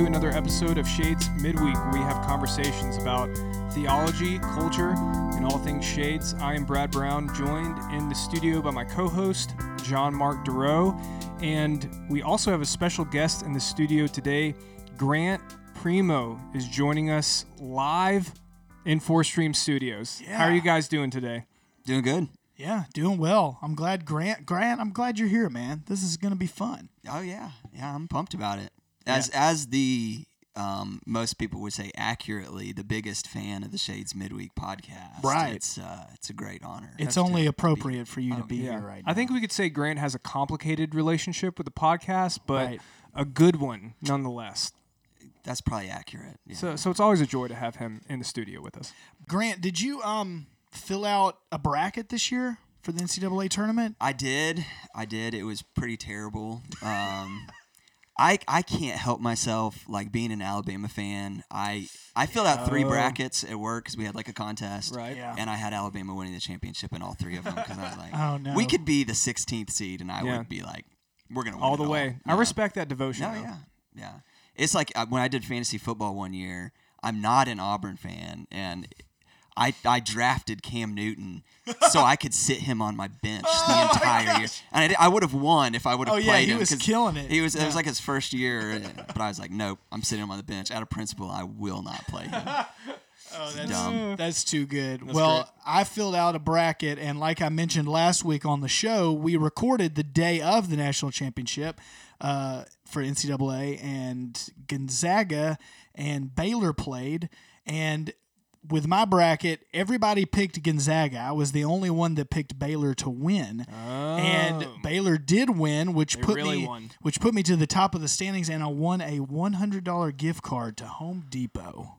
welcome everyone to another episode of Shades Midweek, where we have conversations about theology, culture, and all things Shades. I am Brad Brown, joined in the studio by my co host, John Mark Duro. And we also have a special guest in the studio today. Grant Primo is joining us live in Four Stream Studios. How are you guys doing today? Doing good. Yeah, doing well. I'm glad Grant Grant, I'm glad you're here, man. This is going to be fun. Oh yeah, yeah. I'm pumped about it. As as the um, most people would say accurately, the biggest fan of the Shades Midweek podcast. Right. It's uh, it's a great honor. It's to only be- appropriate for you to Oh, be here right now. I think we could say Grant has a complicated relationship with the podcast, but Right. a good one nonetheless. That's probably accurate. Yeah. So, so it's always a joy to have him in the studio with us. Grant, did you um fill out a bracket this year for the NCAA tournament? I did. I did. It was pretty terrible. Um, I I can't help myself. Like being an Alabama fan, I I filled out three brackets at work because we had like a contest, Right. Yeah. And I had Alabama winning the championship in all three of them because I was like, Oh, no. we could be the 16th seed, and I Yeah. would be like, we're gonna win All it the way. I Yeah. respect that devotion. No, though. yeah, yeah. It's like uh, when I did fantasy football one year. I'm not an Auburn fan, and I I drafted Cam Newton so I could sit him on my bench the entire year, and I, I would have won if I would have Oh, yeah, played he him. was 'cause killing it. He was. It was like his first year, but I was like, nope, I'm sitting him on the bench. Out of principle, I will not play him. Oh, that's- dumb. That's too good. well, I filled out a bracket, and like I mentioned last week on the show, we recorded the day of the national championship uh, for NCAA, and Gonzaga and Baylor played, and with my bracket, everybody picked Gonzaga. I was the only one that picked Baylor to win, and Oh. Baylor did win, which They put really me won. which put me to the top of the standings, and I won a one hundred dollar gift card to Home Depot.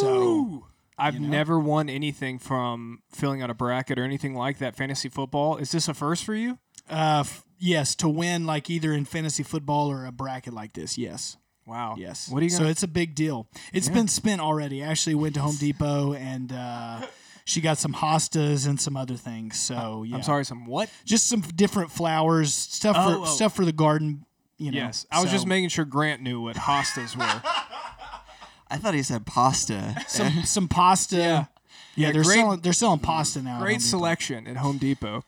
So I've know? never won anything from filling out a bracket or anything like that. Fantasy football. Is this a first for you? Uh, f- yes, to win like either in fantasy football or a bracket like this. Yes, Wow. yes. What are you So gonna? it's a big deal. It's been spent already. Ashley went to Home Depot and uh, she got some hostas and some other things. So yeah, I'm sorry. Some what? just some different flowers, stuff Oh, for oh. stuff for the garden. You know. Yes. I was just making sure Grant knew what hostas were. I thought he said pasta. some some pasta. Yeah, Yeah, they're great- selling they're selling pasta now. at Home Great Depot. selection at Home Depot.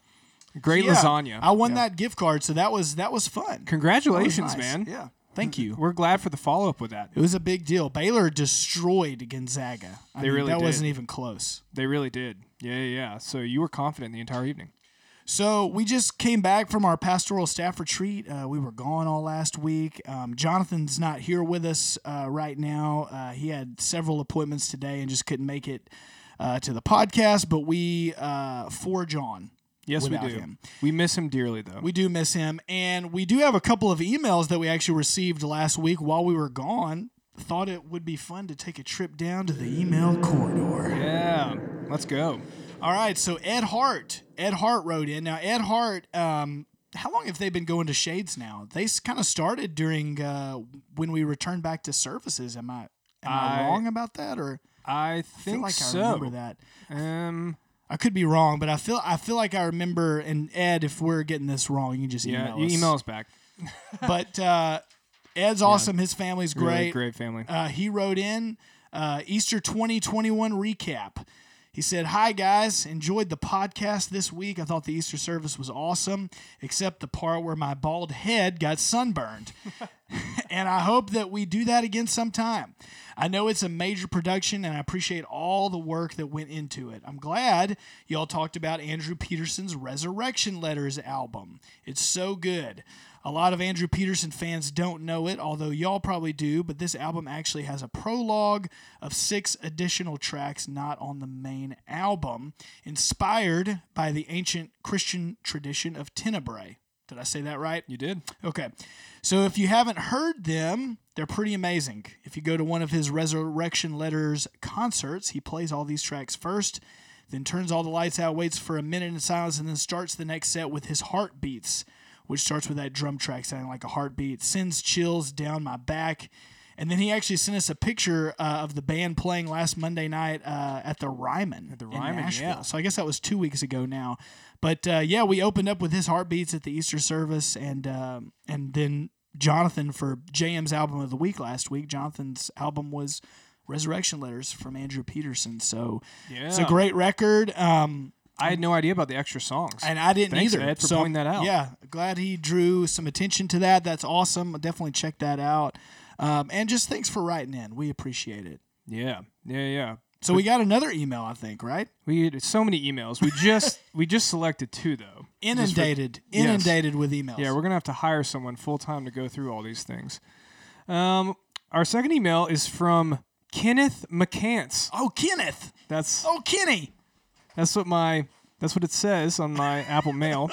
Great Yeah, lasagna. I won Yeah. that gift card, so that was that was fun. That was Congratulations, nice. man. Yeah, thank you. We're glad for the follow up with that. It was a big deal. Baylor destroyed Gonzaga. I They mean, really that did. wasn't even close. They really did. Yeah, yeah, yeah. So you were confident the entire evening. So we just came back from our pastoral staff retreat. Uh, we were gone all last week. Um, Jonathan's not here with us uh, right now. Uh, he had several appointments today and just couldn't make it uh, to the podcast. But we uh, forge on. Yes, we do. him. We miss him dearly, though. We do miss him, and we do have a couple of emails that we actually received last week while we were gone. Thought it would be fun to take a trip down to the email corridor. yeah. Let's go. All right, so Ed Hart, Ed Hart wrote in. Now, Ed Hart, um, how long have they been going to Shades now? They kind of started during uh, when we returned back to services. Am I am I, I- wrong about that, or I I think feel like so. I remember that? Um. I could be wrong, but I feel I feel like I remember. And Ed, if we're getting this wrong, you can just Yeah. email You us. email us back. But uh, Ed's awesome. His family's Really great. great family. Uh, he wrote in uh, Easter 2021 recap. He said, Hi, guys. Enjoyed the podcast this week. I thought the Easter service was awesome, except the part where my bald head got sunburned. and I hope that we do that again sometime. I know it's a major production, and I appreciate all the work that went into it. I'm glad y'all talked about Andrew Peterson's Resurrection Letters album. It's so good. A lot of Andrew Peterson fans don't know it, although y'all probably do, but this album actually has a prologue of six additional tracks not on the main album, inspired by the ancient Christian tradition of Tenebrae. Did I say that right? You did. Okay. So if you haven't heard them, they're pretty amazing. If you go to one of his Resurrection Letters concerts, he plays all these tracks first, then turns all the lights out, waits for a minute in silence, and then starts the next set with his heartbeats, which starts with that drum track sounding like a heartbeat, sends chills down my back. And then he actually sent us a picture uh, of the band playing last Monday night uh, at the Ryman At the Ryman, Nashville. yeah. So I guess that was two weeks ago now. But uh, yeah, we opened up with his heartbeats at the Easter service, and um and then Jonathan for JM's album of the week last week. Jonathan's album was Resurrection Letters from Andrew Peterson. So Yeah. it's a great record. Um, I had no idea about the extra songs. and I didn't Thanks, either. Ed, for so, pointing that out. Yeah, glad he drew some attention to that. That's awesome. Definitely check that out. Um, and just thanks for writing in. We appreciate it. yeah. Yeah. Yeah. So we got another email, I think, right? We had so many emails. We just we just selected two though. For- Inundated, Yes. inundated with emails. Yeah, we're gonna have to hire someone full time to go through all these things. Um, our second email is from Kenneth McCants. oh, Kenneth. That's Oh, Kenny. That's what my that's what it says on my Apple Mail.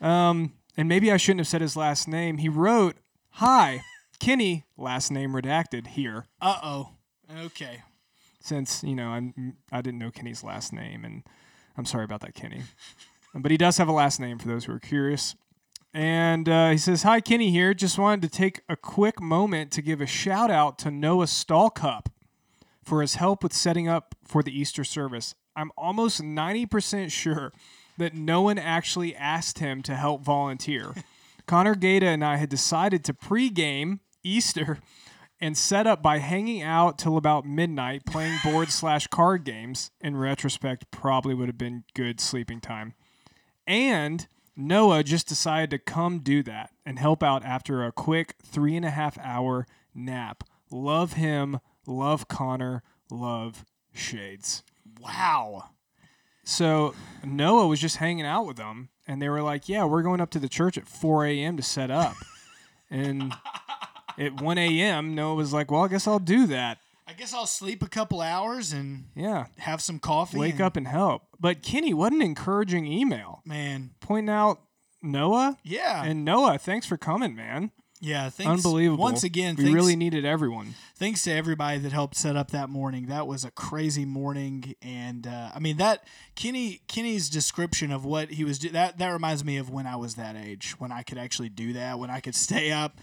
Um, and maybe I shouldn't have said his last name. He wrote, "Hi, Kenny, last name redacted here." Uh oh. Okay. since you know I'm I didn't know Kenny's last name, and I'm sorry about that, Kenny. but he does have a last name for those who are curious. And uh, he says, "Hi, Kenny here. Just wanted to take a quick moment to give a shout out to Noah Stallcup for his help with setting up for the Easter service. I'm almost 90% sure that no one actually asked him to help volunteer. Connor Gata and I had decided to pregame Easter and set up by hanging out till about midnight playing board slash card games. In retrospect, probably would have been good sleeping time. And Noah just decided to come do that and help out after a quick three and a half hour nap. Love him, love Connor, love Shades. Wow. So Noah was just hanging out with them, and they were like, "Yeah, we're going up to the church at 4 a.m. to set up." and at 1 a.m., Noah was like, "Well, I guess I'll do that." I guess I'll sleep a couple hours and Yeah, have some coffee. wake and- up and help. But Kenny, what an encouraging email, man. pointing out Noah Yeah. and Noah. Thanks for coming, man. Yeah. Thanks. Unbelievable. Once again, we thanks, really needed everyone. thanks to everybody that helped set up that morning. That was a crazy morning, and uh, I mean that Kenny Kenny's description of what he was that that reminds me of when I was that age, when I could actually do that, when I could stay up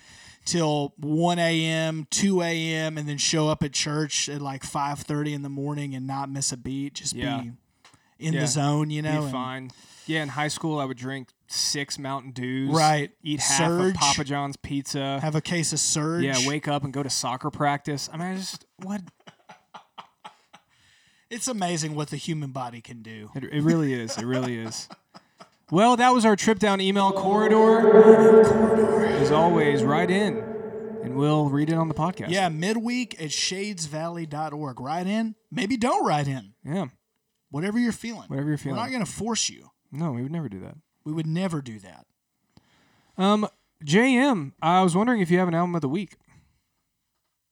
till 1 a.m., 2 a.m., and then show up at church at like 5:30 in the morning and not miss a beat, just Yeah. be in Yeah. the zone, you know. Be and- fine. Yeah, in high school, I would drink six Mountain Dews. Right. Eat half Surge. of Papa John's pizza. Have a case of surge. Yeah, wake up and go to soccer practice. I mean, I just what It's amazing what the human body can do. it, it really is. It really is. Well, that was our trip down email corridor. As always, write in, and we'll read it on the podcast. Yeah, midweek at shadesvalley.org. Write in. Maybe don't write in. yeah. Whatever you're feeling. Whatever you're feeling. We're not going to force you. No, we would never do that. We would never do that. Um, JM, I was wondering if you have an album of the week.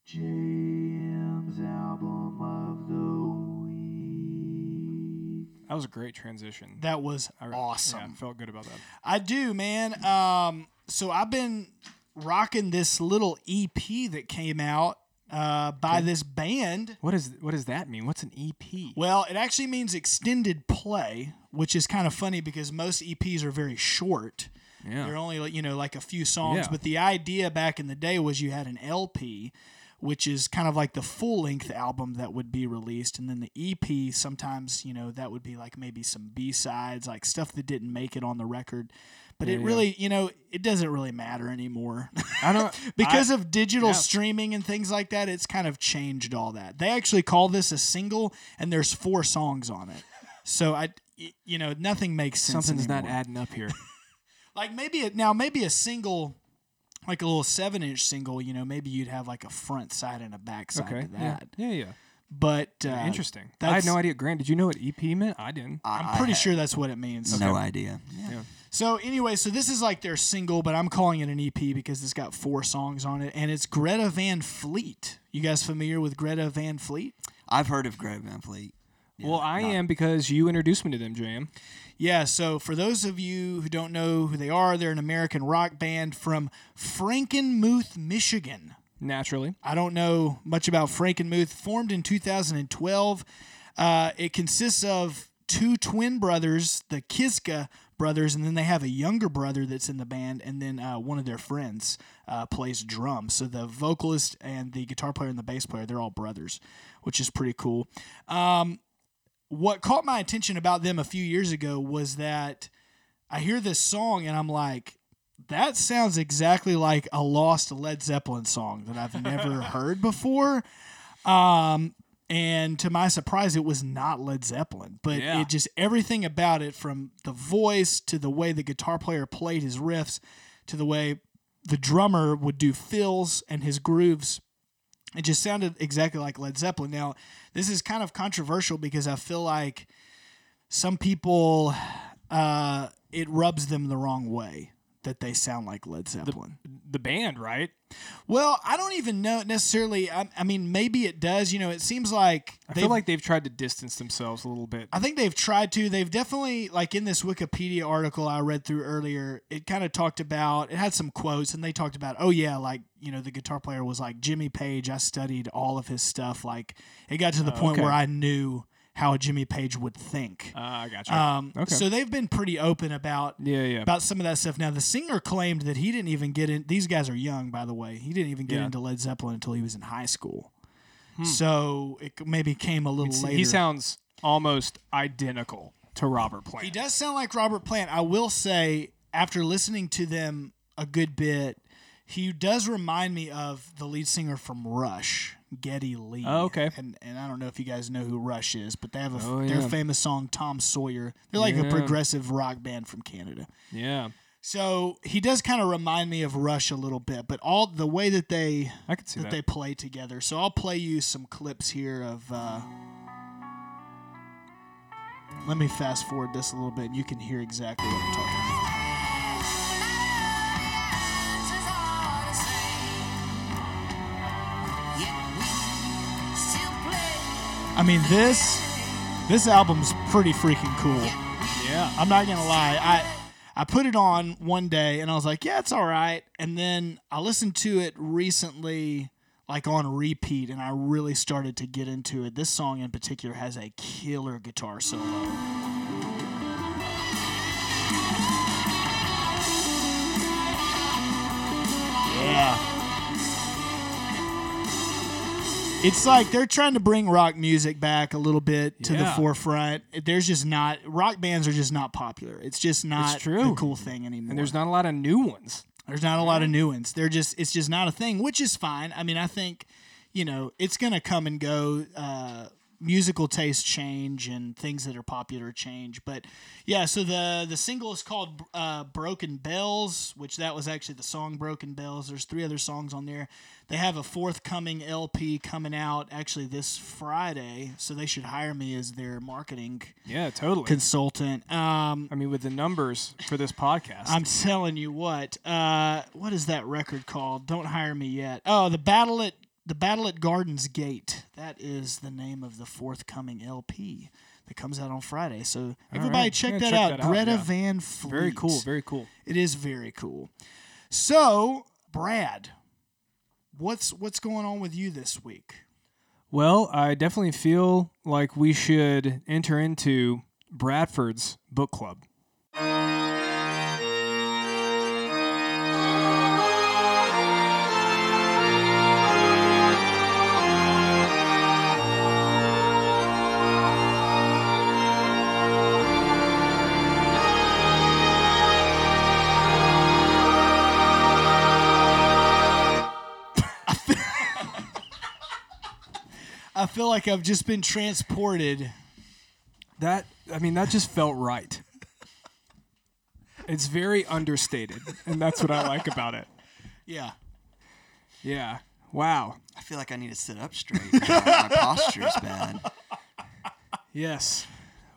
JM's album of the week. That was a great transition. That was I- awesome. Yeah, felt good about that. I do, man. Um, so I've been rocking this little EP that came out uh, by this band. What is what does that mean? What's an EP? Well, it actually means extended play, which is kind of funny because most EPs are very short. Yeah. They're only you know like a few songs, Yeah. but the idea back in the day was you had an LP, which is kind of like the full length album that would be released, and then the EP sometimes you know that would be like maybe some B sides, like stuff that didn't make it on the record. But Yeah, it yeah. really, you know, it doesn't really matter anymore. I don't because of digital yeah. streaming and things like that, it's kind of changed all that. They actually call this a single, and there's four songs on it. So I, you know, nothing makes sense. something's not adding up here. Like maybe a, now maybe a single, like a little seven inch single. You know, maybe you'd have like a front side and a back side Okay. to that. Yeah. Yeah. But uh, Interesting. I had no idea. Grant, did you know what EP meant? I didn't. I'm pretty had sure that's what it means. No idea. Yeah. So anyway, so this is like their single, but I'm calling it an EP because it's got four songs on it, and it's Greta Van Fleet. You guys familiar with Greta Van Fleet? I've heard of Greta Van Fleet. Yeah, well, I not- am because you introduced me to them, Jam. Yeah, so for those of you who don't know who they are, they're an American rock band from Frankenmuth, Michigan. Naturally. I don't know much about Frankenmuth. Formed in 2012, uh, it consists of two twin brothers, the Kiszka brothers, and then they have a younger brother that's in the band, and then uh, one of their friends uh, plays drums. So the vocalist and the guitar player and the bass player, they're all brothers, which is pretty cool. Um, what caught my attention about them a few years ago was that I hear this song and I'm like, that sounds exactly like a lost Led Zeppelin song that I've never heard before. Um, and to my surprise, it was not Led Zeppelin, but Yeah. it just everything about it from the voice to the way the guitar player played his riffs to the way the drummer would do fills and his grooves. It just sounded exactly like Led Zeppelin. Now, this is kind of controversial because I feel like some people, uh, it rubs them the wrong way that they sound like Led Zeppelin. The band, right? well, I don't even know necessarily. I, I mean, maybe it does. You know, it seems like I feel like they've tried to distance themselves a little bit. I think they've tried to. They've definitely, like in this Wikipedia article I read through earlier, it kind of talked about, it had some quotes, and they talked about, oh, yeah, like, you know, the guitar player was like Jimmy Page. I studied all of his stuff. Like, it got to the Oh, point okay. where I knew how Jimmy Page would think. Uh, I got you. Um, okay. So they've been pretty open about yeah, yeah. about some of that stuff. Now, the singer claimed that he didn't even get in. These guys are young, by the way. He didn't even get Yeah. Hmm. into Led Zeppelin until he was in high school. So it maybe came a little It's- later. he sounds almost identical to Robert Plant. He does sound like Robert Plant. I will say, after listening to them a good bit, he does remind me of the lead singer from Rush, Geddy Lee. Oh, okay. And and I don't know if you guys know who Rush is, but they have a Oh, their famous song Tom Sawyer. They're like a progressive rock band from Canada. Yeah, So he does kind of remind me of Rush a little bit, but all the way that they I see that that. they play together. So I'll play you some clips here of. Uh, let me fast forward this a little bit, and you can hear exactly what I'm talking I mean this this album's pretty freaking cool. yeah. I'm not gonna lie. I I put it on one day and I was like, yeah, it's all right. And then I listened to it recently, like on repeat, and I really started to get into it. This song in particular has a killer guitar solo. Yeah. It's like they're trying to bring rock music back a little bit to the Yeah. forefront. There's just not rock bands are just not popular. It's just not true. the cool thing anymore. And there's not a lot of new ones. There's not a lot of new ones. They're just it's just not a thing, which is fine. I mean, I think you know it's gonna come and go. Uh, musical tastes change and things that are popular change. But yeah, so the the single is called uh, "Broken Bells," which that was actually the song "Broken Bells." There's three other songs on there. They have a forthcoming LP coming out actually this Friday, so they should hire me as their marketing Yeah, totally. consultant. Um, I mean, with the numbers for this podcast, I'm telling you what. Uh, what is that record called? Don't hire me yet. Oh, the battle at the battle at Garden's Gate. That is the name of the forthcoming LP that comes out on Friday. So everybody right. check that check out. that out, Greta yeah. Van Fleet. very cool. Very cool. It is very cool. So, Brad, what's what's going on with you this week? Well, I definitely feel like we should enter into Bradford's book club. I feel like I've just been transported. That I mean, that just felt right. It's very understated, and that's what I like about it. Yeah. Yeah. Wow. I feel like I need to sit up straight. my, my posture's bad. Yes.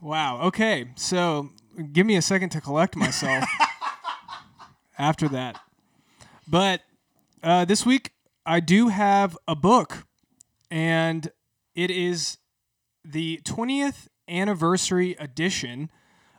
Wow. Okay. So give me a second to collect myself after that. But uh, this week, I do have a book, and it is the 20th anniversary edition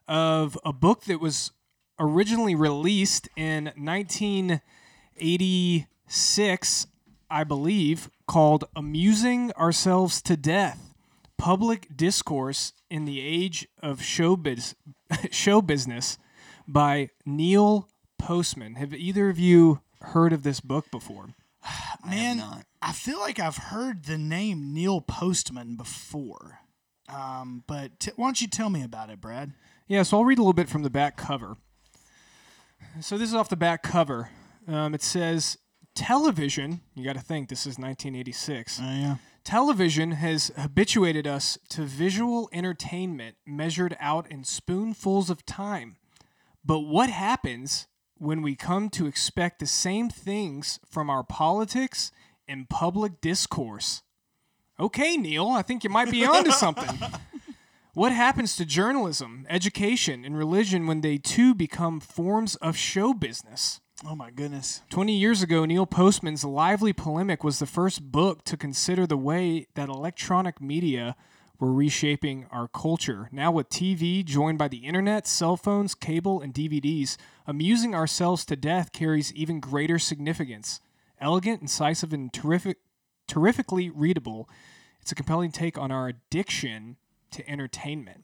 of a book that was originally released in 1986, I believe, called Amusing Ourselves to Death Public Discourse in the Age of Showbiz, show Business by Neil Postman. Have either of you heard of this book before? Man, not. I feel like I've heard the name Neil Postman before. Um, but t- why don't you tell me about it, Brad? Yeah, so I'll read a little bit from the back cover. So this is off the back cover. Um, it says television. You got to think this is 1986. Oh yeah. Television has habituated us to visual entertainment measured out in spoonfuls of time. But what happens when we come to expect the same things from our politics and public discourse? Okay, Neil, I think you might be onto something. What happens to journalism, education, and religion when they too become forms of show business? Oh my goodness. 20 years ago, Neil Postman's Lively Polemic was the first book to consider the way that electronic media were reshaping our culture. Now, with TV joined by the internet, cell phones, cable, and DVDs, amusing ourselves to death carries even greater significance. Elegant, incisive, and terrific, terrifically readable, it's a compelling take on our addiction to entertainment.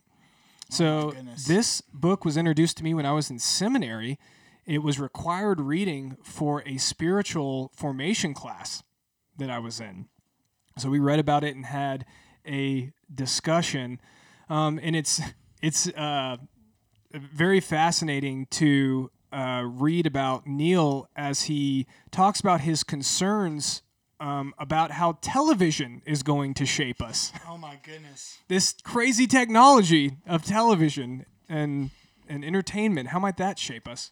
So, goodness. this book was introduced to me when I was in seminary. It was required reading for a spiritual formation class that I was in. So we read about it and had a discussion, um, and it's it's uh, very fascinating to uh, read about Neil as he talks about his concerns um, about how television is going to shape us. Oh my goodness. This crazy technology of television and and entertainment, how might that shape us?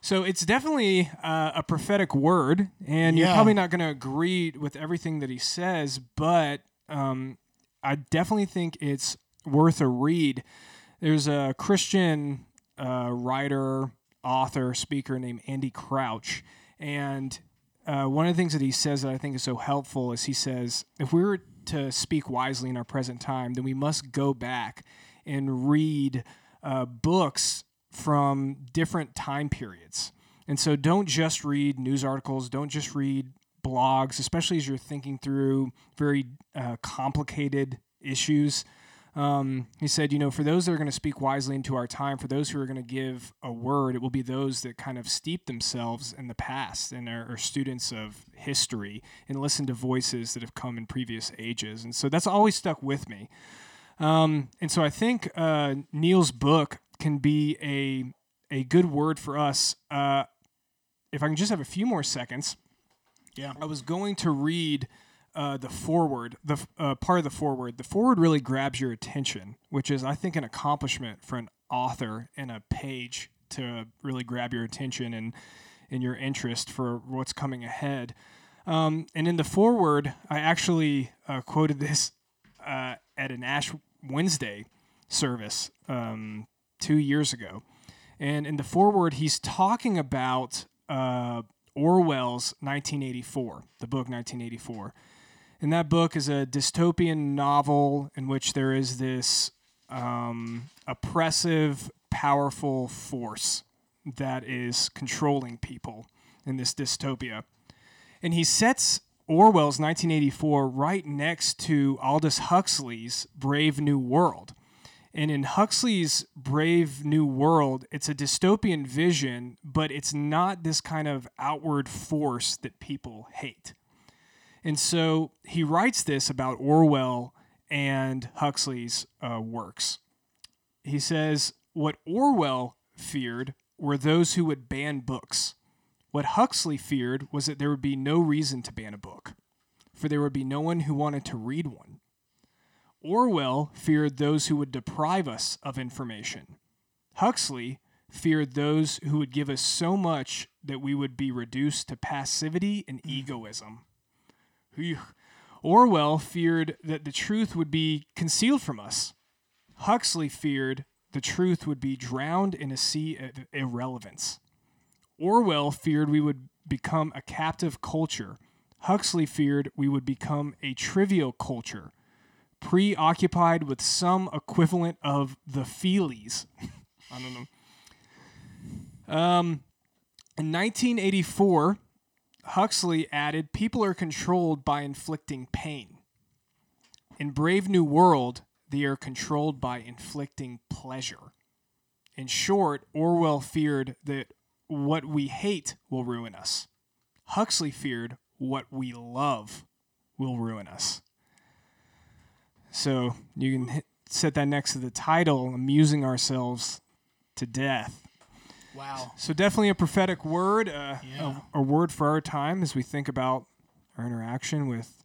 So it's definitely uh, a prophetic word, and you're probably not going to agree with everything that he says, but um, I definitely think it's worth a read. There's a Christian uh, writer, author, speaker named Andy Crouch, and uh, one of the things that he says that I think is so helpful is he says, if we were to speak wisely in our present time, then we must go back and read uh, books from different time periods. And so don't just read news articles, don't just read blogs, especially as you're thinking through very uh, complicated issues. Um, he said, you know, for those that are going to speak wisely into our time, for those who are going to give a word, it will be those that kind of steep themselves in the past and are, are students of history and listen to voices that have come in previous ages. And so that's always stuck with me. Um, and so I think uh, Neil's book can be a a good word for us. Uh, if I can just have a few more seconds, Yeah. I was going to read uh, the foreword, the uh, part of the foreword. The foreword really grabs your attention, which is, I think, an accomplishment for an author in a page to really grab your attention and and your interest for what's coming ahead. Um, and in the foreword, I actually uh, quoted this uh, at an Ash Wednesday service um, two years ago. And in the foreword, he's talking about uh, Orwell's 1984, the book 1984. And that book is a dystopian novel in which there is this um, oppressive, powerful force that is controlling people in this dystopia. And he sets Orwell's 1984 right next to Aldous Huxley's Brave New World. And in Huxley's Brave New World, it's a dystopian vision, but it's not this kind of outward force that people hate. And so he writes this about Orwell and Huxley's uh, works. He says, What Orwell feared were those who would ban books. What Huxley feared was that there would be no reason to ban a book, for there would be no one who wanted to read one. Orwell feared those who would deprive us of information. Huxley feared those who would give us so much that we would be reduced to passivity and egoism. Orwell feared that the truth would be concealed from us. Huxley feared the truth would be drowned in a sea of irrelevance. Orwell feared we would become a captive culture. Huxley feared we would become a trivial culture, preoccupied with some equivalent of the feelies. I don't know. Um, in 1984, Huxley added, People are controlled by inflicting pain. In Brave New World, they are controlled by inflicting pleasure. In short, Orwell feared that what we hate will ruin us. Huxley feared what we love will ruin us. So you can hit, set that next to the title, Amusing Ourselves to Death. Wow. So definitely a prophetic word, uh, Yeah. a, a word for our time as we think about our interaction with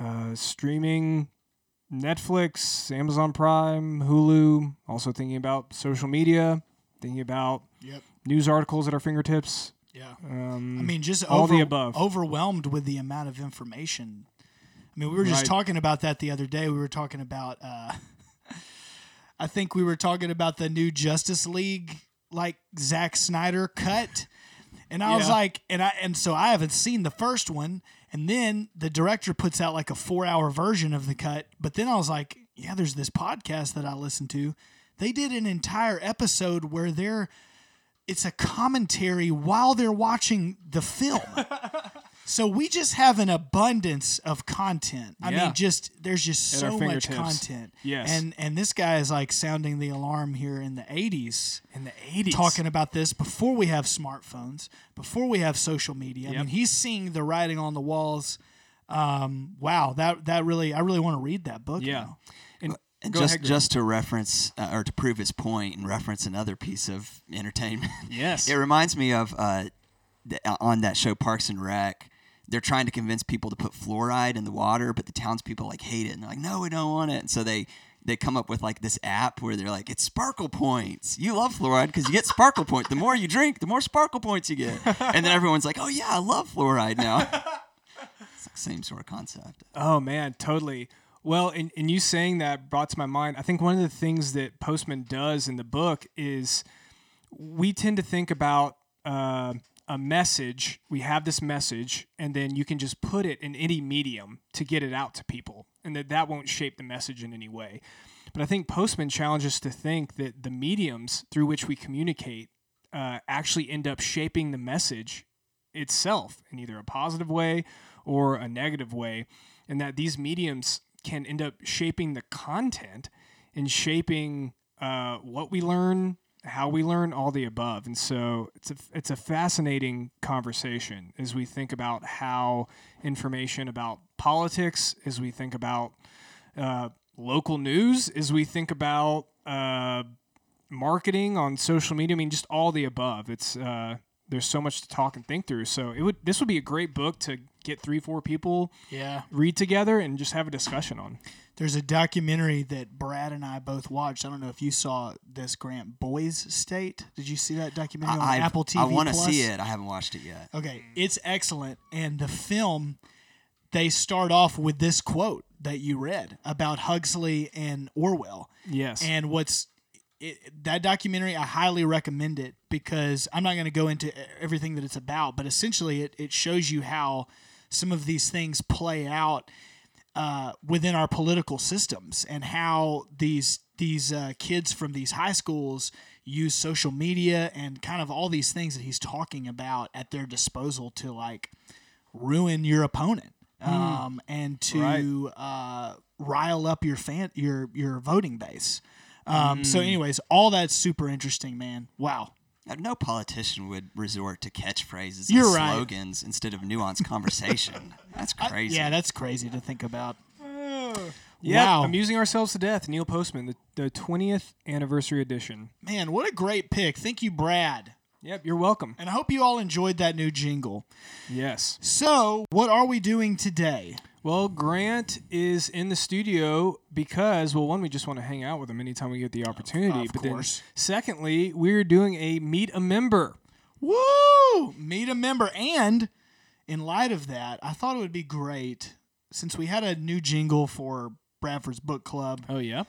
uh, streaming, Netflix, Amazon Prime, Hulu. Also thinking about social media, thinking about Yep. news articles at our fingertips. Yeah. Um, I mean, just all over, the above. overwhelmed with the amount of information. I mean, we were just Right. talking about that the other day. We were talking about, uh, I think we were talking about the new Justice League, like Zack Snyder cut. And I was like, and I and so I haven't seen the first one. And then the director puts out like a four hour version of the cut. But then I was like, yeah, there's this podcast that I listened to. They did an entire episode where they're it's a commentary while they're watching the film. so we just have an abundance of content. I Yeah. mean, just there's just At so much content. Yes. And and this guy is like sounding the alarm here in the 80s in the 80s. talking about this before we have smartphones, before we have social media. I mean, he's seeing the writing on the walls. Um, wow, that that really I really want to read that book. Yeah. now. And, And just ahead, just to reference uh, or to prove his point and reference another piece of entertainment. Yes. it reminds me of uh, the, on that show Parks and Rec. They're trying to convince people to put fluoride in the water, but the townspeople like hate it and they're like, "No, we don't want it." And so they they come up with like this app where they're like, "It's sparkle points. You love fluoride because you get sparkle points. The more you drink, the more sparkle points you get." And then everyone's like, "Oh yeah, I love fluoride now." it's like same sort of concept. Oh man, totally. Well, and, and you saying that brought to my mind. I think one of the things that Postman does in the book is we tend to think about uh, a message. We have this message, and then you can just put it in any medium to get it out to people, and that that won't shape the message in any way. But I think Postman challenges to think that the mediums through which we communicate uh, actually end up shaping the message itself in either a positive way or a negative way, and that these mediums can end up shaping the content and shaping uh, what we learn, how we learn, all the above. And so it's a it's a fascinating conversation as we think about how information about politics, as we think about uh, local news, as we think about uh, marketing on social media. I mean, just all the above. It's uh, there's so much to talk and think through. So it would this would be a great book to get three four people Yeah. read together and just have a discussion on. There's a documentary that Brad and I both watched. I don't know if you saw this, Grant. Boys State. Did you see that documentary on I, Apple TV? I want to see it. I haven't watched it yet. Okay, it's excellent. And the film, they start off with this quote that you read about Huxley and Orwell. Yes. And what's it, that documentary, I highly recommend it because I'm not going to go into everything that it's about, but essentially it, it shows you how some of these things play out uh, within our political systems and how these these uh, kids from these high schools use social media and kind of all these things that he's talking about at their disposal to like ruin your opponent um, and to uh, rile up your fan your your voting base. Um, So, anyways, all that's super interesting, man. Wow. No politician would resort to catchphrases You're and right. slogans instead of nuanced conversation. That's crazy. Yeah, that's crazy to think about. yeah, wow. amusing ourselves to death. Neil Postman, the, the 20th anniversary edition. Man, what a great pick. Thank you, Brad. Yep, you're welcome. And I hope you all enjoyed that new jingle. Yes. So, what are we doing today? Well, Grant is in the studio because, well, one, we just want to hang out with him anytime we get the opportunity. Of but course. then, secondly, we're doing a meet a member. Woo! Meet a member. And in light of that, I thought it would be great since we had a new jingle for Bradford's Book Club. Oh yeah.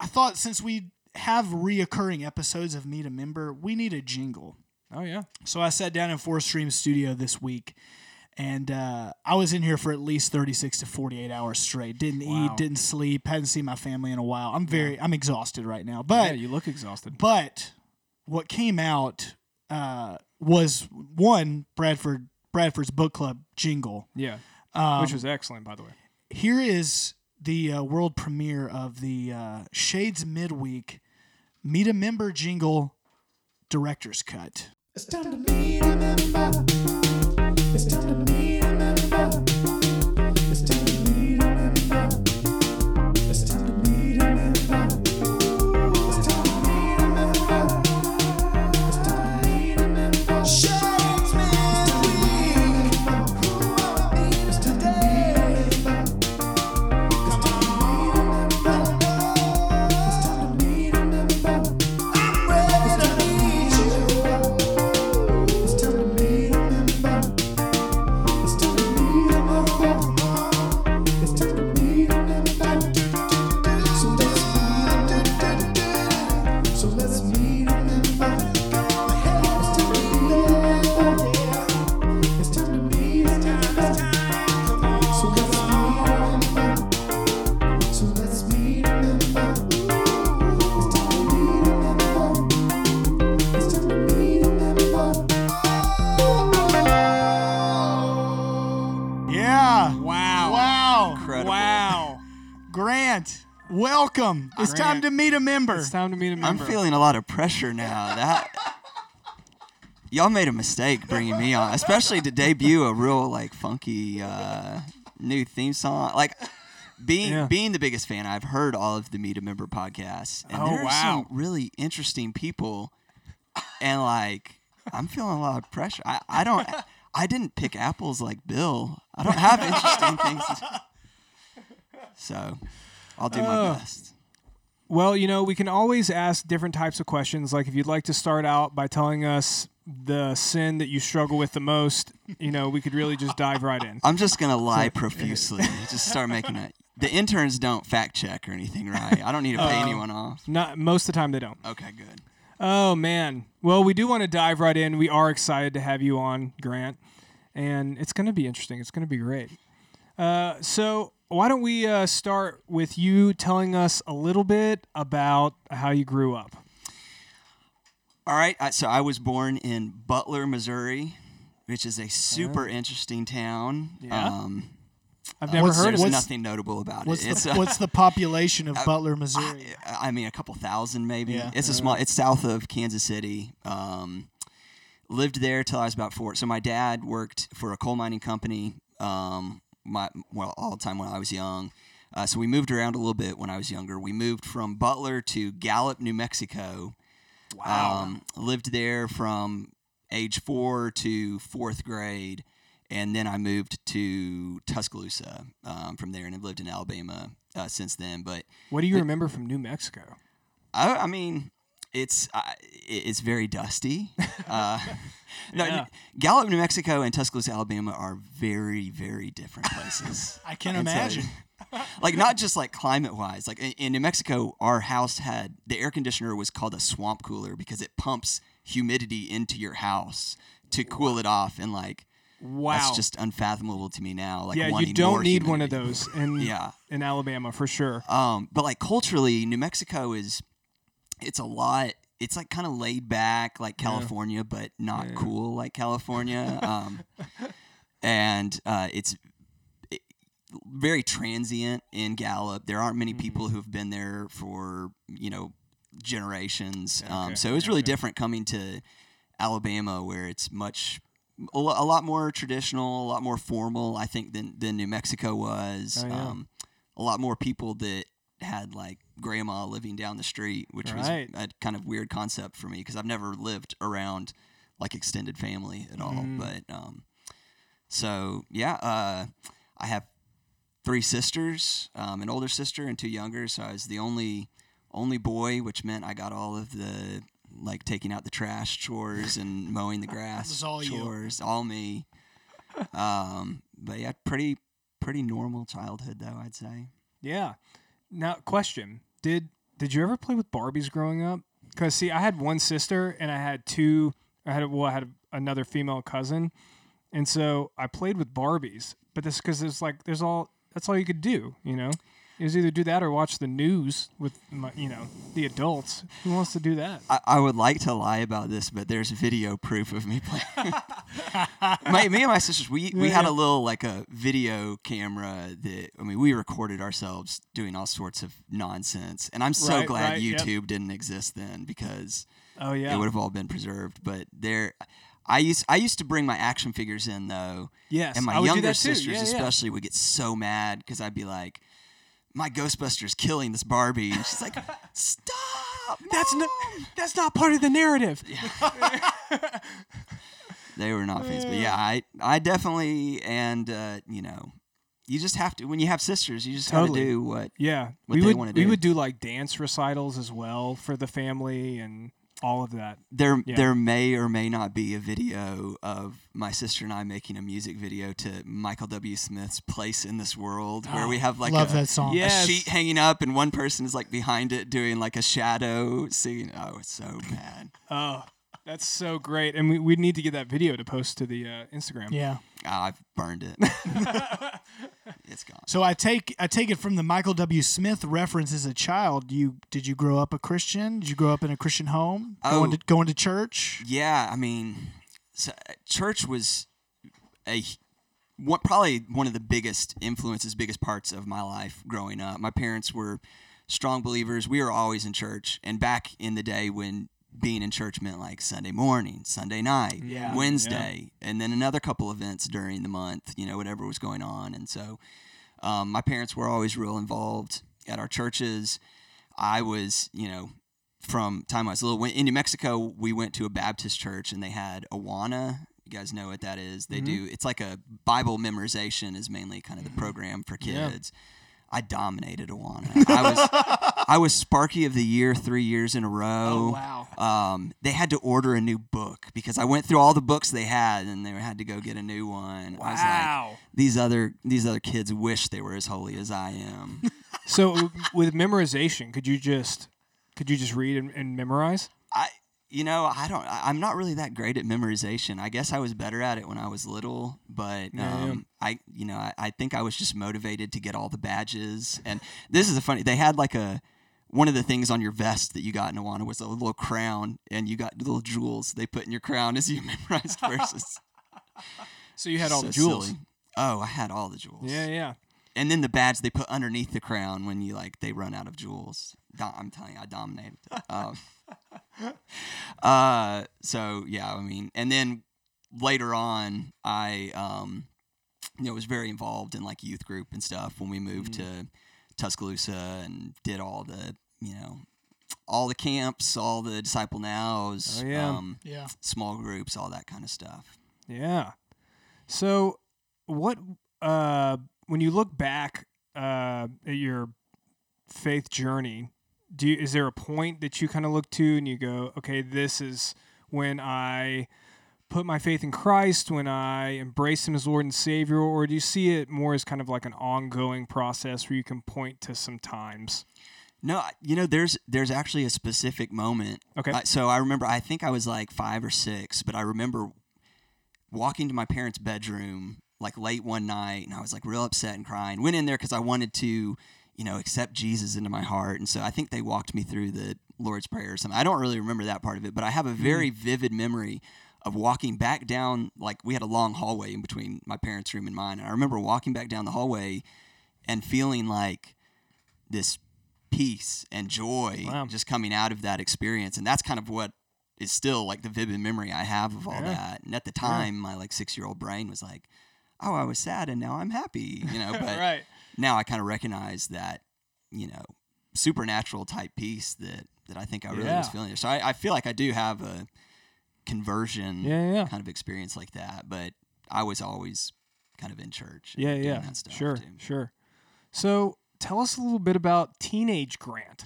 I thought since we have reoccurring episodes of Meet a Member, we need a jingle. Oh yeah. So I sat down in Four Stream Studio this week, and uh, I was in here for at least thirty six to forty eight hours straight. Didn't Wow. eat, didn't sleep, hadn't seen my family in a while. I'm very, I'm exhausted right now. yeah, But you look exhausted. but what came out uh, was one Bradford Bradford's book club jingle. Yeah. Um, Which was excellent, by the way. here is the uh, world premiere of the uh, Shades Midweek Meet a Member jingle director's cut. It's time to meet a member. It's time to Welcome. It's time to meet a member. It's time to meet a I'm member. feeling a lot of pressure now. That y'all made a mistake bringing me on, especially to debut a real like funky uh, new theme song. Like being Yeah. being the biggest fan, I've heard all of the Meet a Member podcasts, and Oh, there are wow. some really interesting people, and like I'm feeling a lot of pressure. I, I don't. I didn't pick apples like Bill. I don't have interesting things. To, so I'll do my Oh. best. Well, you know, we can always ask different types of questions. Like if you'd like to start out by telling us the sin that you struggle with the most, you know, we could really just dive right in. I'm just gonna lie profusely. just start making it. The interns don't fact check or anything, right? I don't need to pay Uh, anyone off. Not most of the time they don't. Okay, good. Oh man. Well, we do want to dive right in. We are excited to have you on, Grant, and it's going to be interesting. It's going to be great. Uh, so why don't we uh, start with you telling us a little bit about how you grew up? All right. So I was born in Butler, Missouri, which is a super interesting town. Yeah? Um, I've never What's- heard of there's it. what's- nothing notable about What's it. It's the, a- what's the population of Butler, Missouri? I mean, a couple thousand maybe. Yeah. It's a small. It's south of Kansas City. Um, lived there till I was about four. So my dad worked for a coal mining company. Um, my well, all the time when I was young. Uh, so we moved around a little bit when I was younger. We moved from Butler to Gallup, New Mexico. Wow. Um, lived there from age four to fourth grade, and then I moved to Tuscaloosa um, from there, and have lived in Alabama uh, since then. But what do you remember from New Mexico? I, I mean, it's uh, it's very dusty. Uh, no, Yeah. Gallup, New Mexico, and Tuscaloosa, Alabama are very, very different places. I can And so- imagine. like not just like climate wise. Like in, in New Mexico, our house had the air conditioner was called a swamp cooler because it pumps humidity into your house to cool it off, and like Wow. that's just unfathomable to me now. Like yeah, you don't need one of those in Yeah. in Alabama for sure. Um, but like culturally, New Mexico is it's a lot. It's like kind of laid back, like California, but not cool like California. Um, and uh, it's it- very transient in Gallup. There aren't many people who've been there for you know generations. Okay, Um, so it was really okay. different coming to Alabama, where it's much a lo- a lot more traditional, a lot more formal. I think than than New Mexico was. Oh, yeah. um, a lot more people that had like grandma living down the street, which Right. was a kind of weird concept for me because I've never lived around like extended family at all. Mm. But um, so yeah, uh, I have three sisters, um, an older sister and two younger. So I was the only only boy, which meant I got all of the like taking out the trash chores and mowing the grass was all you. chores, all me. Um, but yeah, pretty pretty normal childhood though, I'd say. Yeah. Now, question: Did did you ever play with Barbies growing up? Because see, I had one sister and I had two. I had well, I had another female cousin, and so I played with Barbies. But this because it's like there's all that's all you could do. You know, it was either do that or watch the news with my, you know the adults. Who wants to do that? I, I would like to lie about this, but there's video proof of me playing. my, me and my sisters, we, we had Yeah. a little like a video camera that I mean, we recorded ourselves doing all sorts of nonsense, and I'm so Right, glad right, yep. YouTube didn't exist then because Oh yeah, it would have all been preserved. But there, I used I used to bring my action figures in though, yes. and my younger sisters yeah. especially would get so mad because I'd be like. My Ghostbuster's killing this Barbie, and she's like, "Stop! That's not that's not part of the narrative. they were not fans. But yeah, I I definitely and uh, you know, you just have to when you have sisters, you just Totally. have to do what Yeah, what we they would wanna do. we would do like dance recitals as well for the family and all of that. there Yeah. there may or may not be a video of my sister and I making a music video to Michael W. Smith's Place in This World where we have like Love a, that song. A Yes. sheet hanging up and one person is like behind it doing like a shadow singing. Oh, it's so bad. Oh, that's so great, and we we need to get that video to post to the uh, Instagram. Yeah. Oh, I've burned it. it's gone. So I take I take it from the Michael W. Smith reference as a child. You did you grow up a Christian? Did you grow up in a Christian home? Going Oh. to going to church? Yeah, I mean, so, uh, church was a what probably one of the biggest influences, biggest parts of my life growing up. My parents were strong believers. We were always in church, and back in the day when being in church meant like Sunday morning, Sunday night, Yeah, Wednesday, and then another couple events during the month. You know, whatever was going on, and so um, my parents were always real involved at our churches. I was, you know, from time I was little. In New Mexico, we went to a Baptist church, and they had Awana. You guys know what that is? They do. It's like a Bible memorization is mainly kind of the program for Yeah. Kids. I dominated Awana. I was I was Sparky of the Year three years in a row. Oh, wow. Um, they had to order a new book because I went through all the books they had, and they had to go get a new one. I was like, Wow. these other these other kids wish they were as holy as I am. So with memorization, could you just could you just read and, and memorize? I you know I don't I'm not really that great at memorization. I guess I was better at it when I was little, but Yeah, yeah. um, I you know I, I think I was just motivated to get all the badges. And this is a funny. They had like a one of the things on your vest that you got in Awana was a little crown, and you got little jewels they put in your crown as you memorized verses. So you had all So the jewels. silly. Oh, I had all the jewels. Yeah, yeah. And then the badge they put underneath the crown when you like they run out of jewels. I'm telling you, I dominated. um, uh, so yeah, I mean, and then later on, I um, you know was very involved in like youth group and stuff when we moved to Tuscaloosa and did all the you know all the camps, all the disciple nows, Oh, yeah. um, Yeah. small groups, all that kind of stuff. Yeah. So, what uh, when you look back uh, at your faith journey, do you, is there a point that you kind of look to and you go, okay, this is when I put my faith in Christ, when I embrace Him as Lord and Savior, or do you see it more as kind of like an ongoing process where you can point to some times? No, you know, there's there's actually a specific moment. Okay. I- so I remember, I think I was like five or six, but I remember walking to my parents' bedroom like late one night, and I was like real upset and crying. Went in there because I wanted to, you know, accept Jesus into my heart, and so I think they walked me through the Lord's Prayer or something. I don't really remember that part of it, but I have a very mm-hmm. vivid memory of walking back down. Like we had a long hallway in between my parents' room and mine, and I remember walking back down the hallway and feeling like this peace and joy Wow. just coming out of that experience and that's kind of what is still like the vivid memory i have of all Yeah. that and at the time my like six year old brain was like oh i was sad and now i'm happy you know but right. Now i kind of recognize that you know supernatural type piece that that i think i really was feeling so I, I feel like i do have a conversion Yeah, yeah. kind of experience like that but i was always kind of in church Yeah, yeah. Sure, too. sure. So tell us a little bit about Teenage Grant.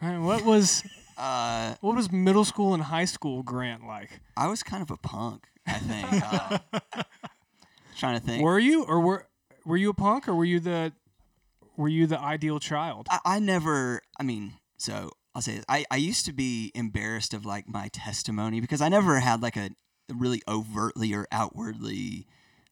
All right, what was uh what was middle school and high school Grant like? I was kind of a punk, I think. Uh, trying to think. Were you or were were you a punk or were you the were you the ideal child? I, I never, I mean, so I'll say this. I, I used to be embarrassed of like my testimony because I never had like a really overtly or outwardly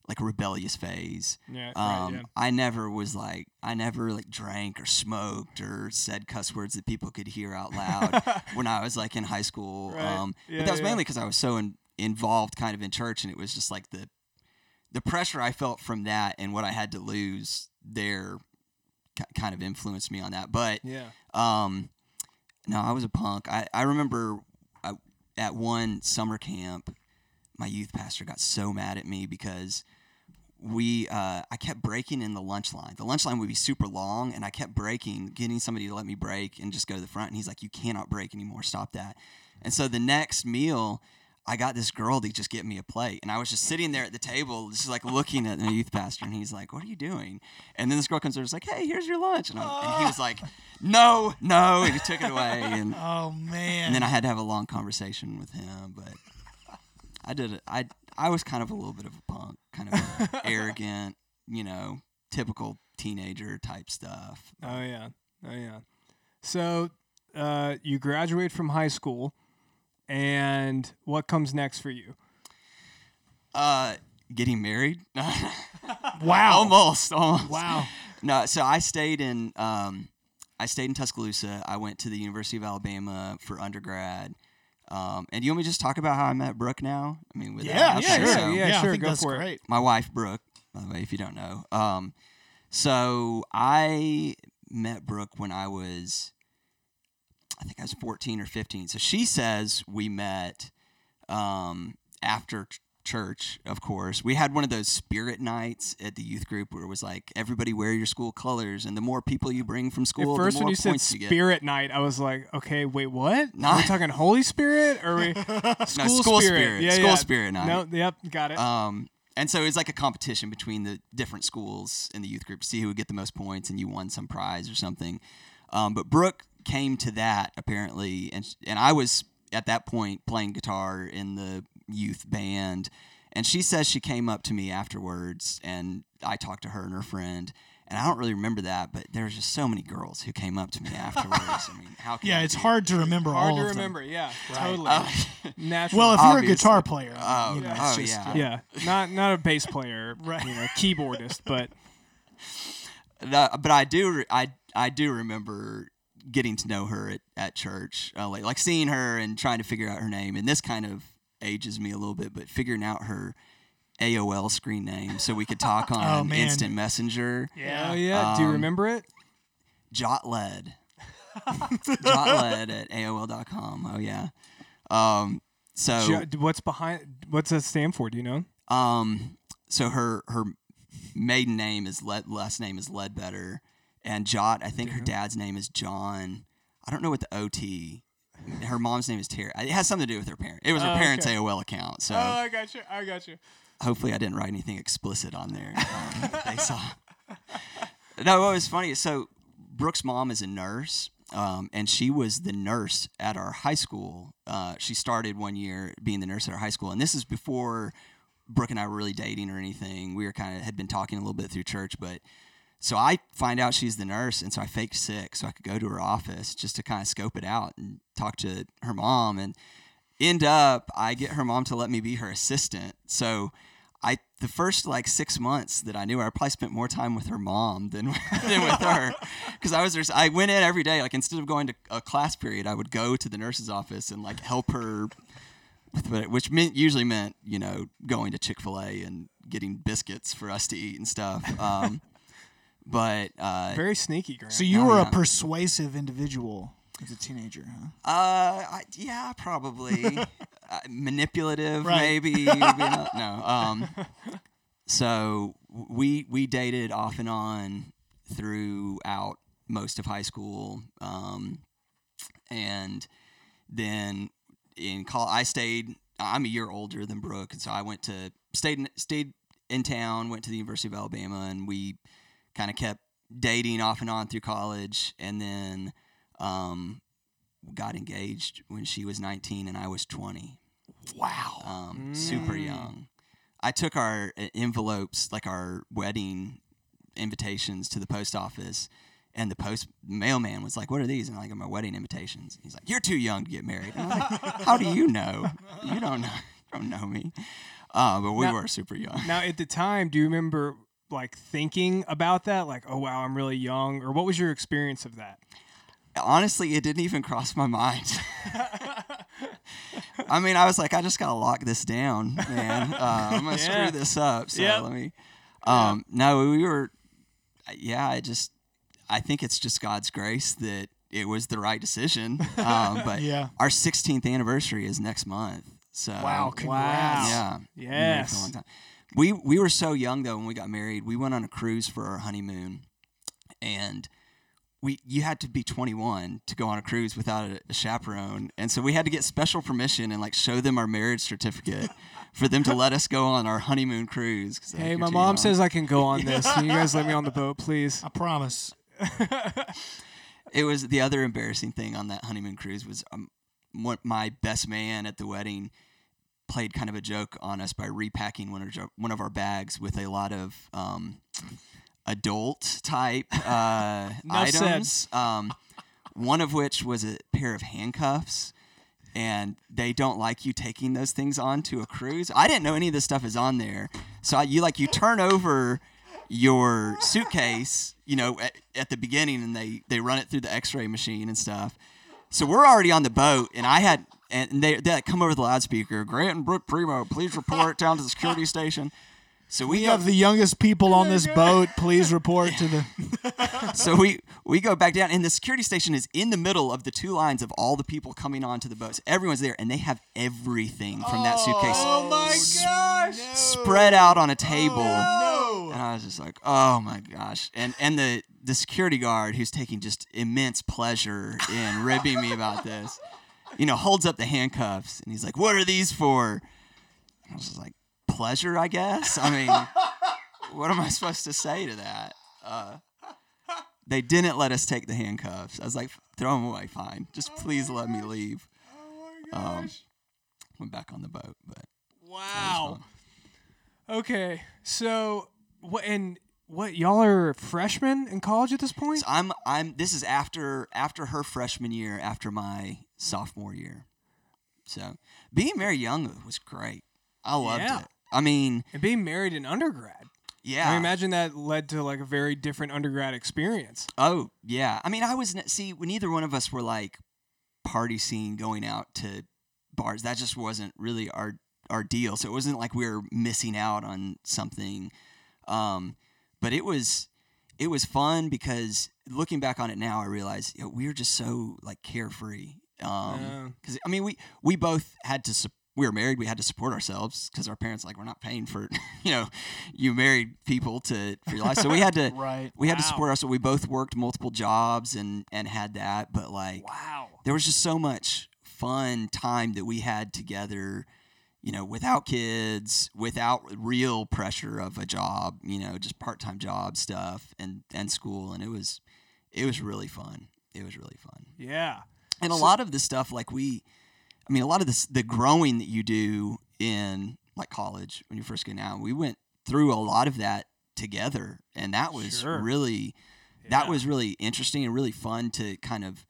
like rebellious phase. Yeah, Um, I never was like, I never like drank or smoked or said cuss words that people could hear out loud when I was like in high school. Right. Um, Yeah, but that was yeah. mainly because I was so in, involved kind of in church and it was just like the, the pressure I felt from that and what I had to lose there kind of influenced me on that. But Yeah. um, no, I was a punk. I, I remember I, at one summer camp, my youth pastor got so mad at me because we uh, I kept breaking in the lunch line. The lunch line would be super long, and I kept breaking, getting somebody to let me break and just go to the front. And he's like, "You cannot break anymore. Stop that." And so the next meal, I got this girl to just get me a plate, and I was just sitting there at the table, just like looking at the youth pastor, and he's like, "What are you doing?" And then this girl comes over, and is like, "Hey, here's your lunch," and, and he was like, "No, no," and he took it away, and, Oh man. and then I had to have a long conversation with him, but I did it. I I was kind of a little bit of a punk, kind of arrogant, you know, typical teenager type stuff. Oh yeah. Oh yeah. So uh, you graduate from high school, and what comes next for you? Uh, getting married? wow. almost, almost. Wow. No, so I stayed in um, I stayed in Tuscaloosa. I went to the University of Alabama for undergrad. Um, and you want me to just talk about how I met Brooke now? I mean, with Yeah, yeah, sure. yeah, yeah, sure, go that's for it. great. my wife Brooke, by the way, if you don't know. Um, so I met Brooke when I was, I think I was 14 or 15. So she says we met um, after ch- church, of course. We had one of those spirit nights at the youth group where it was like everybody wear your school colors, and the more people you bring from school, At first, the more when you said points you. Spirit Night, I was like, okay, wait, what? Are we Not- talking Holy Spirit? Or are we school, school spirit? spirit. Yeah, School yeah. spirit night. No, yep, got it. Um, and so it was like a competition between the different schools in the youth group to see who would get the most points, and you won some prize or something. Um, but Brooke came to that apparently, and and I was at that point playing guitar in the youth band, and she says she came up to me afterwards, and I talked to her and her friend. And I don't really remember that, but there was just so many girls who came up to me afterwards. I mean, how can Yeah, I it's hard to remember Hard all to of them. remember. Yeah, totally. Natural. Well, if you're a guitar player, Oh, you know, it's oh, just, yeah. yeah, not not a bass player, Right. You know, keyboardist, but No, but I do I I do remember getting to know her at, at church, uh, like like seeing her and trying to figure out her name. And this kind of ages me a little bit, but figuring out her AOL screen name so we could talk on Oh. Instant Messenger. oh yeah. Do you Um, remember it? Jotled. Jotled at AOL.com. Oh yeah. Um. So Jo- what's behind? What's that stand for? Do you know? Um, so her her maiden name is Led, last name is Ledbetter, and Jot. I think her dad's name is John. I don't know what the OT. Her mom's name is Terry. It has something to do with her parent. It was her Oh, parents' okay. AOL account. So Oh, I got you. I got you. hopefully I didn't write anything explicit on there. Um, they saw. No, what was funny is so Brooke's mom is a nurse, um, and she was the nurse at our high school. Uh, she started one year being the nurse at our high school, and this is before Brooke and I were really dating or anything. We were kind of had been talking a little bit through church, but so I find out she's the nurse, and so I faked sick so I could go to her office just to kind of scope it out and talk to her mom, and end up I get her mom to let me be her assistant. So I the first like six months that I knew her, I probably spent more time with her mom than than with her because I was her, I went in every day. Like instead of going to a class period, I would go to the nurse's office and like help her. Which meant usually meant you know going to Chick Fil A and getting biscuits for us to eat and stuff. Um, but uh, Very sneaky, Grant. So you were a persuasive individual as a teenager, huh? Uh, I, yeah, probably uh, manipulative, maybe. you know, no. Um, so we we dated off and on throughout most of high school, um, and then in college, I stayed. I'm a year older than Brooke, and so I went to stayed in, stayed in town, went to the University of Alabama, and we kind of kept dating off and on through college, and then um, got engaged when she was 19 and I was 20. Wow. Um, Super Mm. young. I took our uh, envelopes, like our wedding invitations, to the post office, and the post mailman was like, "What are these?" And I'm like, "My wedding invitations." He's like, "You're too young to get married." And I'm like, "How do you know? You don't know. You don't know me." Uh, but we Now- were super young. Now, at the time, do you remember like thinking about that? Like, oh wow, I'm really young, or what was your experience of that? honestly, it didn't even cross my mind. I mean, I was like, I just gotta lock this down, man. Uh, I'm gonna Yeah. screw this up. So Yep. let me. Um, No, we were. Yeah, I just. I think it's just God's grace that it was the right decision. Um, but Yeah. our 16th anniversary is next month. So Wow. Congrats. yeah. we married Yes. Long time. We we were so young though when we got married. We went on a cruise for our honeymoon, and we you had to be 21 to go on a cruise without a, a chaperone, and so we had to get special permission and like show them our marriage certificate for them to let us go on our honeymoon cruise. they're like, Hey, my mom young." says I can go on this. Can you guys let me on the boat, please? I promise. it was the other embarrassing thing on that honeymoon cruise was um, what my best man at the wedding played kind of a joke on us by repacking one of our, one of our bags with a lot of um, adult type uh, said. items. Um, one of which was a pair of handcuffs. And they don't like you taking those things on to a cruise. I didn't know any of this stuff is on there. So I, you like you turn over your suitcase, you know, at, at the beginning, and they they run it through the X-ray machine and stuff. So we're already on the boat, and I had and they they come over the loudspeaker. Grant and Brooke Primo, please report down to the security station. So We we, have go, the youngest people on this boat. Please report to the. so we we go back down, and the security station is in the middle of the two lines of all the people coming onto the boats. Everyone's there, and they have everything from that suitcase Oh my gosh! spread out on a table. Oh, no. And I was just like, oh my gosh. And and the the security guard who's taking just immense pleasure in ribbing me about this, you know, holds up the handcuffs and he's like, What are these for? I was just like, pleasure, I guess. I mean, what am I supposed to say to that? Uh, they didn't let us take the handcuffs. I was like, throw them away, fine. Just please let me leave. Um, went back on the boat, but Wow. Okay, so what? And what? Y'all are freshmen in college at this point? So I'm I'm this is after after her freshman year, after my sophomore year. So being very young was great. I loved Yeah. it. I mean, And being married in undergrad. yeah. I imagine that led to like a very different undergrad experience. Oh yeah. I mean, I was see when neither one of us were like party scene going out to bars. That just wasn't really our our deal. So it wasn't like we were missing out on something. Um, but it was it was fun because looking back on it now, I realize you know, we were just so like carefree. Um, Yeah. because I mean, we we both had to. Su- we were married. We had to support ourselves because our parents like we're not paying for you know you married people to for your life. So we had to Right. we had to Wow. support ourselves. We both worked multiple jobs and and had that, but like Wow. there was just so much fun time that we had together. You know, without kids, without real pressure of a job, you know, just part time job stuff and and school, and it was it was really fun. It was really fun Yeah. and a lot of the stuff like we i mean a lot of this the growing that you do in like college when you're first getting out we went through a lot of that together and that was Sure. really that was really interesting and really fun to kind of